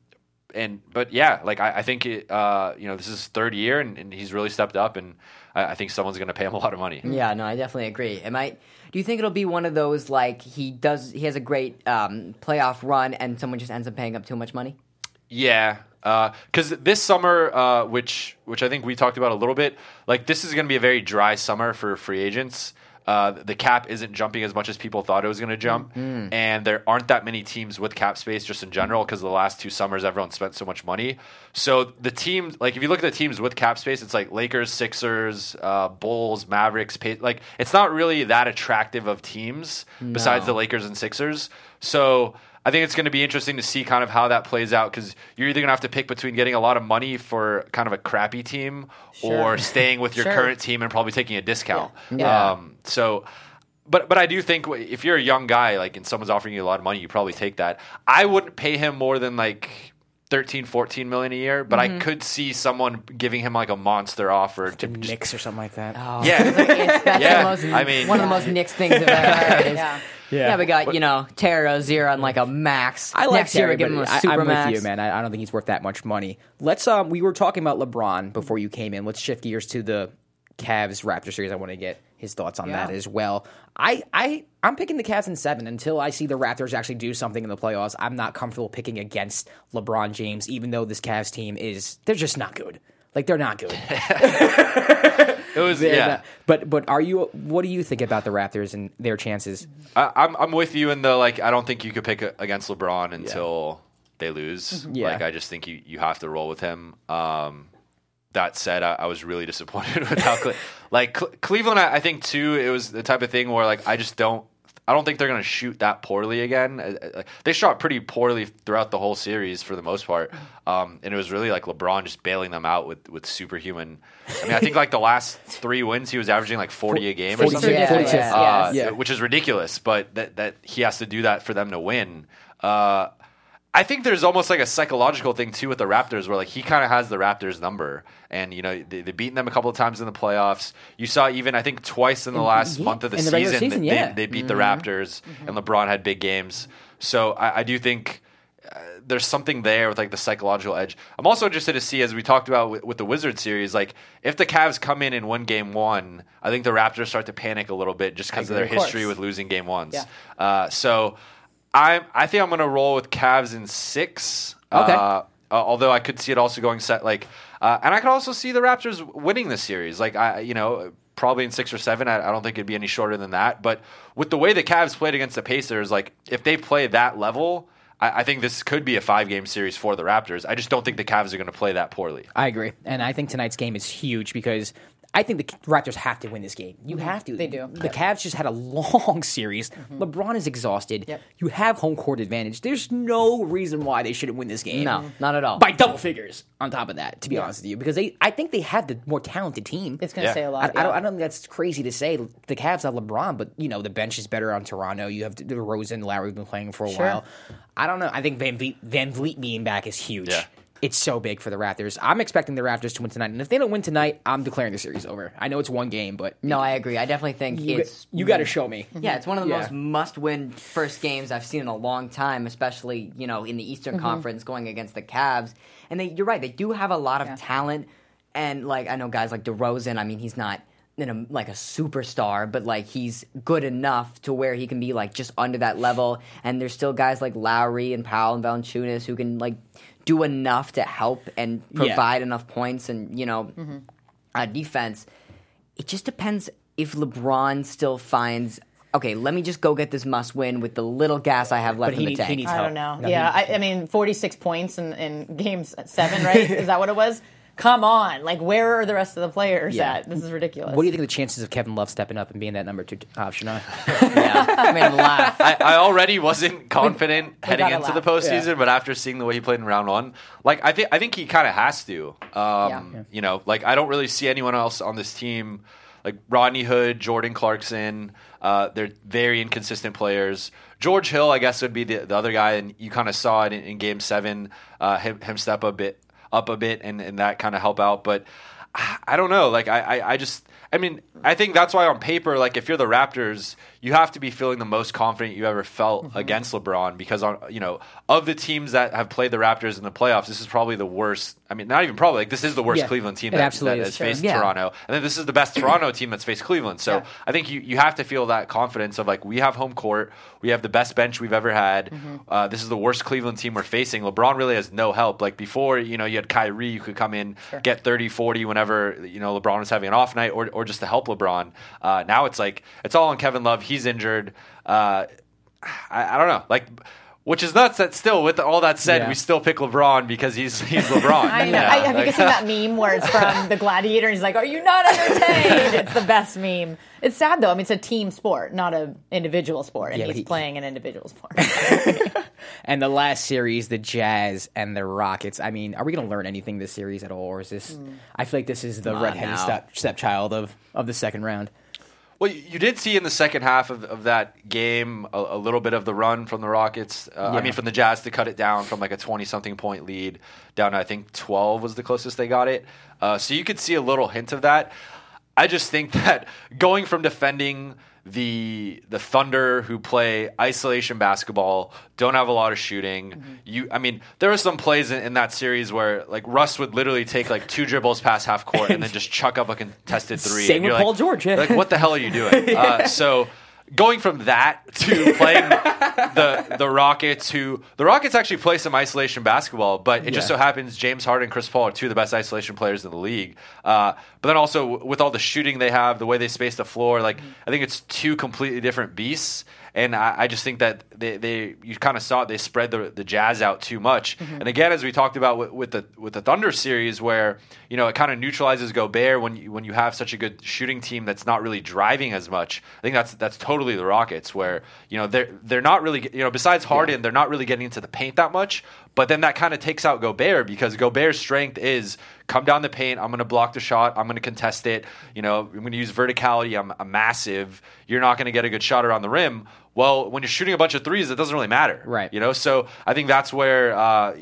and but yeah, like I, I think it, uh, you know this is his third year, and, and he's really stepped up, and I, I think someone's going to pay him a lot of money. Yeah, no, I definitely agree. Am I? Do you think it'll be one of those like he does? He has a great um, playoff run, and someone just ends up paying up too much money. Yeah, because this summer, uh, which which I think we talked about a little bit, like this is going to be a very dry summer for free agents. Uh, the cap isn't jumping as much as people thought it was going to jump, and there aren't that many teams with cap space just in general because the last two summers everyone spent so much money. So the teams, like if you look at the teams with cap space, it's like Lakers, Sixers, uh, Bulls, Mavericks. Like it's not really that attractive of teams besides the Lakers and Sixers. So I think it's going to be interesting to see kind of how that plays out because you're either going to have to pick between getting a lot of money for kind of a crappy team or staying with your Sure. current team and probably taking a discount. Yeah. Um, so, but but I do think if you're a young guy like and someone's offering you a lot of money, you probably take that. I wouldn't pay him more than like 13, 14 million a year, but I could see someone giving him like a monster offer to The just Knicks or something like that. yeah. [LAUGHS] It's, that's Yeah, the most, I mean- one of the most Knicks things I've ever heard. Is, Yeah. Yeah. we got you know Terry Rozier on like a max. I like Next year Terry, we give but him a I, super I'm max. with you, man. I, I don't think he's worth that much money. Let's. Um, we were talking about LeBron before you came in. Let's shift gears to the Cavs Raptor series. I want to get his thoughts on that as well. I, I, I'm picking the Cavs in seven until I see the Raptors actually do something in the playoffs. I'm not comfortable picking against LeBron James, even though this Cavs team is they're just not good. Like they're not good. [LAUGHS] [LAUGHS] It was yeah. not- but but are you? What do you think about the Raptors and their chances? I, I'm I'm with you in the like I don't think you could pick a, against LeBron until they lose. Yeah. Like I just think you, you have to roll with him. Um, that said, I, I was really [LAUGHS] disappointed with how Cle- like Cle- Cleveland. I, I think too, it was the type of thing where like I just don't. I don't think they're going to shoot that poorly again. Uh, uh, They shot pretty poorly throughout the whole series for the most part, um, and it was really like LeBron just bailing them out with with superhuman. I mean, I think like the last three wins, he was averaging like forty a game or something. Yeah, yeah, Uh, Yeah. which is ridiculous, but that that he has to do that for them to win. Uh, I think there's almost like a psychological thing too with the Raptors, where like he kind of has the Raptors number, and you know they, they've beaten them a couple of times in the playoffs. You saw even I think twice in the last yeah, month of the the season, season, they, yeah. they beat the Raptors, and LeBron had big games. So I, I do think uh, there's something there with like the psychological edge. I'm also interested to see, as we talked about with, with the Wizard series, like if the Cavs come in and win Game One, I think the Raptors start to panic a little bit just because of their. Of history with losing Game Ones. Yeah. Uh, so I I think I'm going to roll with Cavs in six. Okay. Uh, uh, although I could see it also going set like, uh, and I could also see the Raptors winning this series. Like I, you know, probably in six or seven. I, I don't think it'd be any shorter than that. But with the way the Cavs played against the Pacers, like if they play that level, I, I think this could be a five game series for the Raptors. I just don't think the Cavs are going to play that poorly. I agree, and I think tonight's game is huge because I think the Raptors have to win this game. You mm-hmm. have to. They do. The Cavs just had a long [LAUGHS] series. Mm-hmm. LeBron is exhausted. Yep. You have home court advantage. There's no reason why they shouldn't win this game. No, not at all. By double figures. On top of that, to be honest with you, because they, I think they have the more talented team. It's going to Yeah. say a lot. I, don't, yeah. I don't think that's crazy to say. The Cavs have LeBron, but you know the bench is better on Toronto. You have DeRozan, Lowry have been playing for a Sure. while. I don't know. I think VanVleet, Van Vliet being back is huge. Yeah. It's so big for the Raptors. I'm expecting the Raptors to win tonight, and if they don't win tonight, I'm declaring the series over. I know it's one game, but No, I agree. I definitely think you, it's you got to show me. Yeah, it's one of the Yeah. most must-win first games I've seen in a long time, especially you know in the Eastern mm-hmm. Conference going against the Cavs. And they, you're right, they do have a lot of Yeah. talent, and like I know guys like DeRozan. I mean, he's not in a, like a superstar, but like he's good enough to where he can be like just under that level. And there's still guys like Lowry and Powell and Valanciunas who can like do enough to help and Yeah. provide enough points and you know uh, defense it just depends if LeBron still finds okay, let me just go get this must win with the little gas I have left But he in the need- he tank. needs I don't know. No, yeah, he- I, I mean, 46 points in, in games seven, right? [LAUGHS] Is that what it was? Come on. Like, where are the rest of the players Yeah. at? This is ridiculous. What do you think of the chances of Kevin Love stepping up and being that number two option? Uh, [LAUGHS] yeah, I made him laugh. I, I already wasn't confident heading gotta into the postseason, Yeah. but after seeing the way he played in round one, like I think I think he kind of has to. Um, Yeah. Yeah. You know, like I don't really see anyone else on this team, like Rodney Hood, Jordan Clarkson. Uh, they're very inconsistent players. George Hill, I guess, would be the, the other guy, and you kind of saw it in, in Game Seven. Uh, him, him step a bit up a bit, and, and that kind of help out. But I, I don't know. Like I, I, I just. I mean, I think that's why on paper, like if you're the Raptors, you have to be feeling the most confident you ever felt Mm-hmm. against LeBron because on you know of the teams that have played the Raptors in the playoffs, this is probably the worst. I mean, not even probably like this is the worst Yeah, Cleveland team that, that has faced Yeah. Toronto, and then this is the best [CLEARS THROAT] Toronto team that's faced Cleveland. So Yeah. I think you you have to feel that confidence of like we have home court, we have the best bench we've ever had. Mm-hmm. Uh, this is the worst Cleveland team we're facing. LeBron really has no help. Like before, you know, you had Kyrie, you could come in get 30, 40 whenever you know LeBron was having an off night, or or just to help LeBron. Uh, now it's like it's all on Kevin Love. He's injured. Uh, I, I don't know, like. Which is nuts that still, with all that said, Yeah. we still pick LeBron because he's he's LeBron. [LAUGHS] I know. Yeah, I, have you like- guys seen that meme where it's from the gladiator and he's like, Are you not entertained? it's the best meme. It's sad though. I mean, it's a team sport, not an individual sport. And Yeah, he's he- playing an individual sport. [LAUGHS] and the last series, the Jazz and the Rockets. I mean, are we going to learn anything this series at all, or is this? I feel like this is the Come on redheaded step stepchild of of the second round. Well, you did see in the second half of, of that game a, a little bit of the run from the Rockets. Uh, I mean, from the Jazz to cut it down from like a twenty-something point lead down to I think twelve was the closest they got it. Uh, so you could see a little hint of that. I just think [LAUGHS] that going from defending the the Thunder who play isolation basketball, don't have a lot of shooting. Mm-hmm. You, I mean, there were some plays in, in that series where like Russ would literally take like two dribbles past half court and then [LAUGHS] just chuck up a contested three. Same and with you're Paul like- George, yeah. Like, what the hell are you doing? [LAUGHS] Uh, so going from that to playing the the Rockets, who the Rockets actually play some isolation basketball, but it just so happens James Harden and Chris Paul are two of the best isolation players in the league. Uh, but then also with all the shooting they have, the way they space the floor, like I think it's two completely different beasts. And I, I just think that they, they you kind of saw it. They spread the, the Jazz out too much. Mm-hmm. And again, as we talked about with, with the with the Thunder series, where you know it kind of neutralizes Gobert when you, when you have such a good shooting team that's not really driving as much. I think that's that's totally the Rockets, where you know they're they're not really you know besides Harden, they're not really getting into the paint that much. But then that kind of takes out Gobert because Gobert's strength is come down the paint. I'm going to block the shot. I'm going to contest it. You know, I'm going to use verticality. I'm, I'm massive. You're not going to get a good shot around the rim. Well, when you're shooting a bunch of threes, it doesn't really matter. Right. You know, so I think that's where. Uh,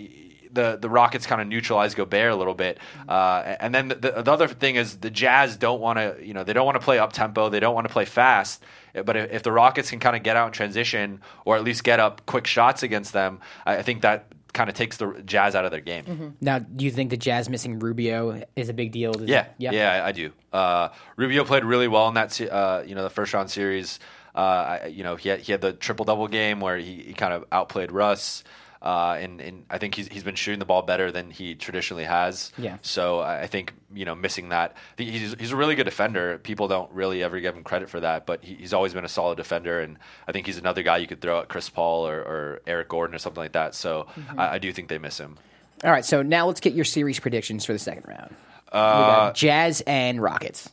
the, the Rockets kind of neutralize Gobert a little bit, uh, and then the, the, the other thing is the Jazz don't want to you know they don't want to play up tempo they don't want to play fast, but if, if the Rockets can kind of get out in transition or at least get up quick shots against them, I, I think that kind of takes the Jazz out of their game. Now, do you think the Jazz missing Rubio is a big deal? Does Yeah, it- yeah, I, I do. Uh, Rubio played really well in that, uh, you know, the first round series. Uh, you know, he had, he had the triple double game where he, he kind of outplayed Russ. Uh, and, and I think he's, he's been shooting the ball better than he traditionally has. Yeah. So I think you know missing that he's he's a really good defender. People don't really ever give him credit for that, but he, he's always been a solid defender, and I think he's another guy you could throw at Chris Paul or, or Eric Gordon or something like that. So Mm-hmm. I, I do think they miss him. All right, so now let's get your series predictions for the second round. Uh, Jazz and Rockets.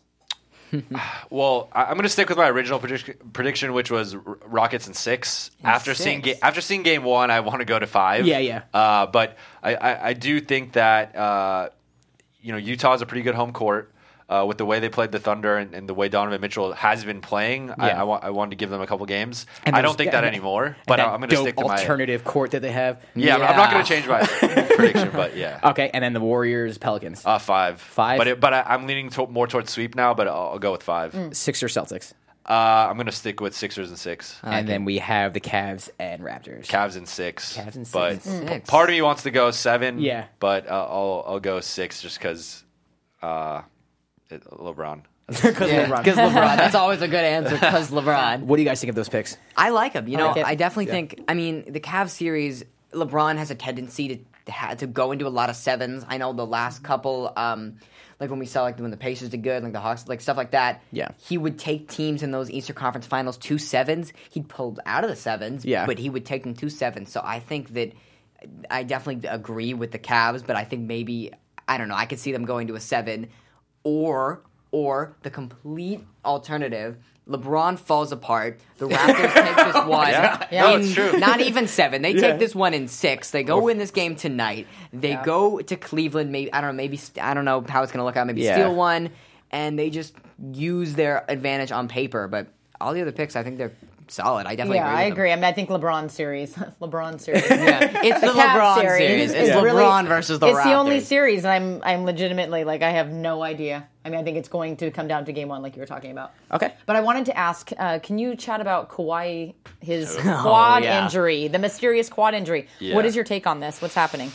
[SIGHS] Well, I, I'm going to stick with my original prediction, prediction which was R- Rockets in six. after seeing ga- after seeing game one, I want to go to five. Yeah, yeah. Uh, but I, I, I do think that uh, you know Utah is a pretty good home court. Uh, with the way they played the Thunder and, and the way Donovan Mitchell has been playing, I, Yeah. I, wa- I wanted to give them a couple games. And I don't think that and- anymore, but that I'm going to stick to my alternative court that they have. yeah. I'm- I'm not going to change my [LAUGHS] prediction, but yeah, Okay, and then the Warriors, Pelicans, uh, five, Five? But it, but I, I'm leaning to, more towards sweep now, but I'll, I'll go with five. Sixers, Celtics, Uh, I'm going to stick with Sixers and six. and then we have the Cavs and Raptors. Cavs and six. Cavs and six. But Six. part of me wants to go seven. Yeah. But uh, I'll I'll go six just because uh, it, LeBron. [LAUGHS] Because Yeah, LeBron. 'cause LeBron. [LAUGHS] That's always a good answer because LeBron. What do you guys think of those picks? I like him. You know, like it. I definitely think. I mean, the Cavs series, LeBron has a tendency to to, ha- to go into a lot of sevens. I know the last couple, um, like when we saw like when the Pacers did good, like the Hawks, like stuff like that. Yeah. he would take teams in those Eastern Conference Finals to sevens. He'd pulled out of the sevens. Yeah. but he would take them to sevens. So I think that I definitely agree with the Cavs, but I think maybe I don't know. I could see them going to a seven, or or the complete alternative. LeBron falls apart. The Raptors take this [LAUGHS] one. Yeah. Yeah. in No, it's true. Not even seven. They take this one in six. They go win this game tonight. They Yeah. go to Cleveland. Maybe I don't know. Maybe I don't know how it's going to look out. Maybe Yeah. steal one, and they just use their advantage on paper. But all the other picks, I think they're solid. I definitely Yeah, agree. I with them. agree. I mean, I think LeBron series, [LAUGHS] LeBron series. [LAUGHS] Yeah, it's the, Cavs LeBron series. It's is LeBron versus the It's Raptors. the only series, and I'm I'm legitimately like I have no idea. I mean, I think it's going to come down to game one, like you were talking about. Okay. But I wanted to ask, uh, can you chat about Kawhi, his [LAUGHS] quad yeah. injury, the mysterious quad injury? Yeah. What is your take on this? What's happening?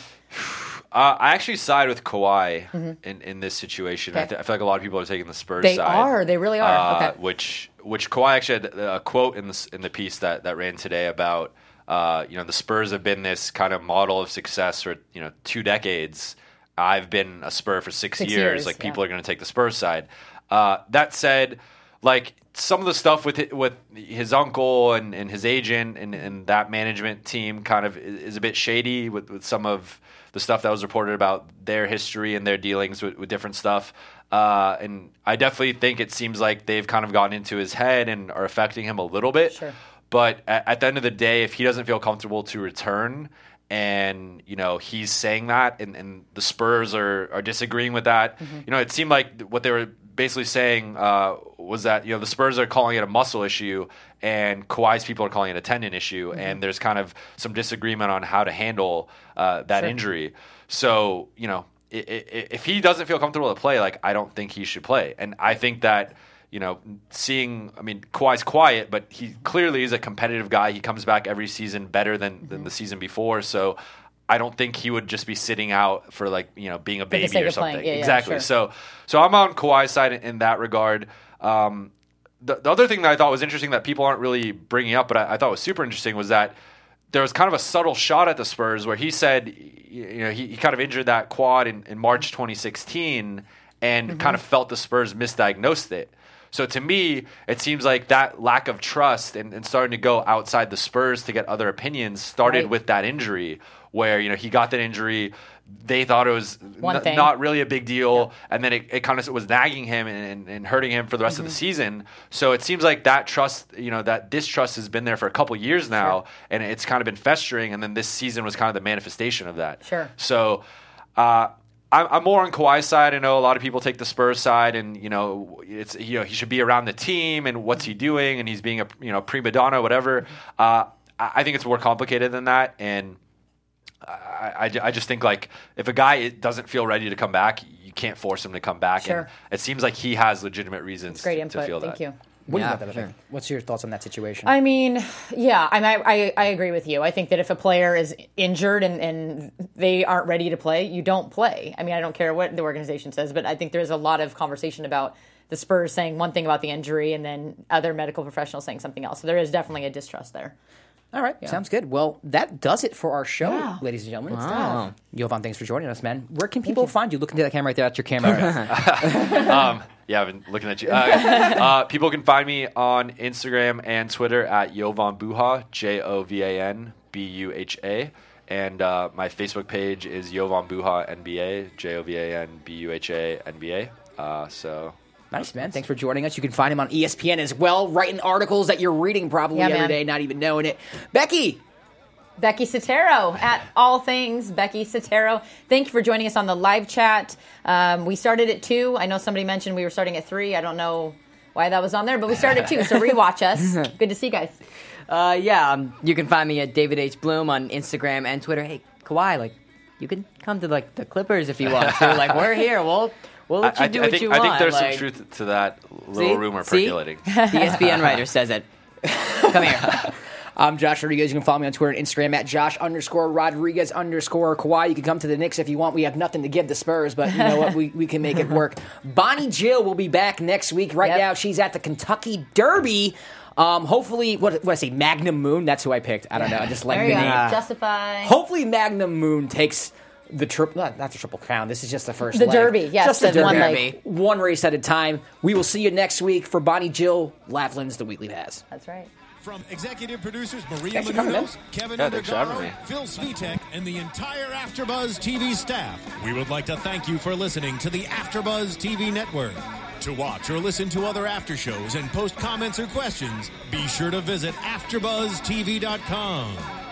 Uh, I actually side with Kawhi in, in this situation. I, th- I feel like a lot of people are taking the Spurs They side. are. They really are. Uh, Okay. Which which Kawhi actually had a quote in the in the piece that, that ran today about uh, you know the Spurs have been this kind of model of success for you know two decades. I've been a Spur for six, Six years. years, Like yeah. people are going to take the Spurs side. Uh, that said, like some of the stuff with with his uncle and, and his agent and, and that management team kind of is, is a bit shady with, with some of the stuff that was reported about their history and their dealings with, with different stuff. Uh, and I definitely think it seems like they've kind of gotten into his head and are affecting him a little bit. Sure. But at, at the end of the day, if he doesn't feel comfortable to return, and you know he's saying that, and, and the Spurs are, are disagreeing with that, you know, it seemed like what they were basically saying uh, was that you know the Spurs are calling it a muscle issue, and Kawhi's people are calling it a tendon issue, and there's kind of some disagreement on how to handle uh, that Sure. injury. So you know, if he doesn't feel comfortable to play, like I don't think he should play, and I think that you know, seeing, I mean, Kawhi's quiet, but he clearly is a competitive guy. He comes back every season better than, than the season before. So I don't think he would just be sitting out for like, you know, being a baby or something. Yeah, yeah, exactly. sure. So, so I'm on Kawhi's side in, in that regard. Um, the, the other thing that I thought was interesting that people aren't really bringing up, but I, I thought was super interesting was that there was kind of a subtle shot at the Spurs where he said, you know, he, he kind of injured that quad in, in March 2016 and Mm-hmm. kind of felt the Spurs misdiagnosed it. So to me, it seems like that lack of trust and, and starting to go outside the Spurs to get other opinions started Right. with that injury, where you know he got that injury. they thought it was n- not really a big deal, and then it, it kind of was nagging him and, and, hurting him for the rest of the Mm-hmm. season. So it seems like that trust, you know, that distrust has been there for a couple years now, and it's kind of been festering. And then this season was kind of the manifestation of that. Sure. So. Uh, I'm, I'm more on Kawhi's side. I know a lot of people take the Spurs side, and you know, it's you know he should be around the team, and what's he doing, and he's being a you know prima donna, whatever. Uh, I I think it's more complicated than that, and I, I, I just think like if a guy doesn't feel ready to come back, you can't force him to come back. Sure. And it seems like he has legitimate reasons Great to input. feel Thank that. you. What do Yeah, you think that? sure. What's your thoughts on that situation? I mean, yeah, I, mean, I, I I agree with you. I think that if a player is injured and, and they aren't ready to play, you don't play. I mean, I don't care what the organization says, but I think there's a lot of conversation about the Spurs saying one thing about the injury and then other medical professionals saying something else. So there is definitely a distrust there. All right, sounds good. Well, that does it for our show, Yeah. ladies and gentlemen. Wow. Jovan, thanks for joining us, man. Where can people find you? Look into that camera right there. That's your camera. [LAUGHS] Um, yeah, I've been looking at you. Uh, [LAUGHS] uh, people can find me on Instagram and Twitter at Jovan Buha, J O V A N B U H A. And uh, my Facebook page is Jovan Buha NBA, J O V A N B U H A NBA. Uh, so nice, man. Thanks for joining us. You can find him on ESPN as well, writing articles that you're reading probably Yeah, every man. day, not even knowing it. Becky, Becky Sattero at All Things Becky Sattero. Thank you for joining us on the live chat. Um, we started at two. I know somebody mentioned we were starting at three. I don't know why that was on there, but we started at two. So rewatch [LAUGHS] us. Good to see you guys. Uh, yeah, um, you can find me at David H Bloom on Instagram and Twitter. Hey, Kawhi, like you can come to like the Clippers if you want to. [LAUGHS] like we're here. We'll we'll let you I, do I what think, you I think there's like, some truth to that little see? rumor See? percolating. [LAUGHS] The ESPN [LAUGHS] writer says it. [LAUGHS] Come here. I'm Josh Rodriguez. You can follow me on Twitter and Instagram at Josh underscore Rodriguez underscore Kawhi. You can come to the Knicks if you want. We have nothing to give the Spurs, but you know what? We, we can make it work. Bonnie Jill will be back next week. Right Yep. now, she's at the Kentucky Derby. Um, hopefully, what, what I say, Magnum Moon. That's who I picked. I don't know. I just like There the you go. name. Justify. Hopefully, Magnum Moon takes the triple, not, not the triple crown. This is just the first The leg. Derby, yes, just the the one Derby. leg. one race at a time. We will see you next week for Bonnie Jill Laflin's The Weekly Pass. That's right. From executive producers Maria Thanks Menounos, Kevin Yeah, thanks for having Undergaro. Phil Svitek, and the entire AfterBuzz TV staff, we would like to thank you for listening to the AfterBuzz TV network. To watch or listen to other after shows and post comments or questions, be sure to visit AfterBuzzTV.com.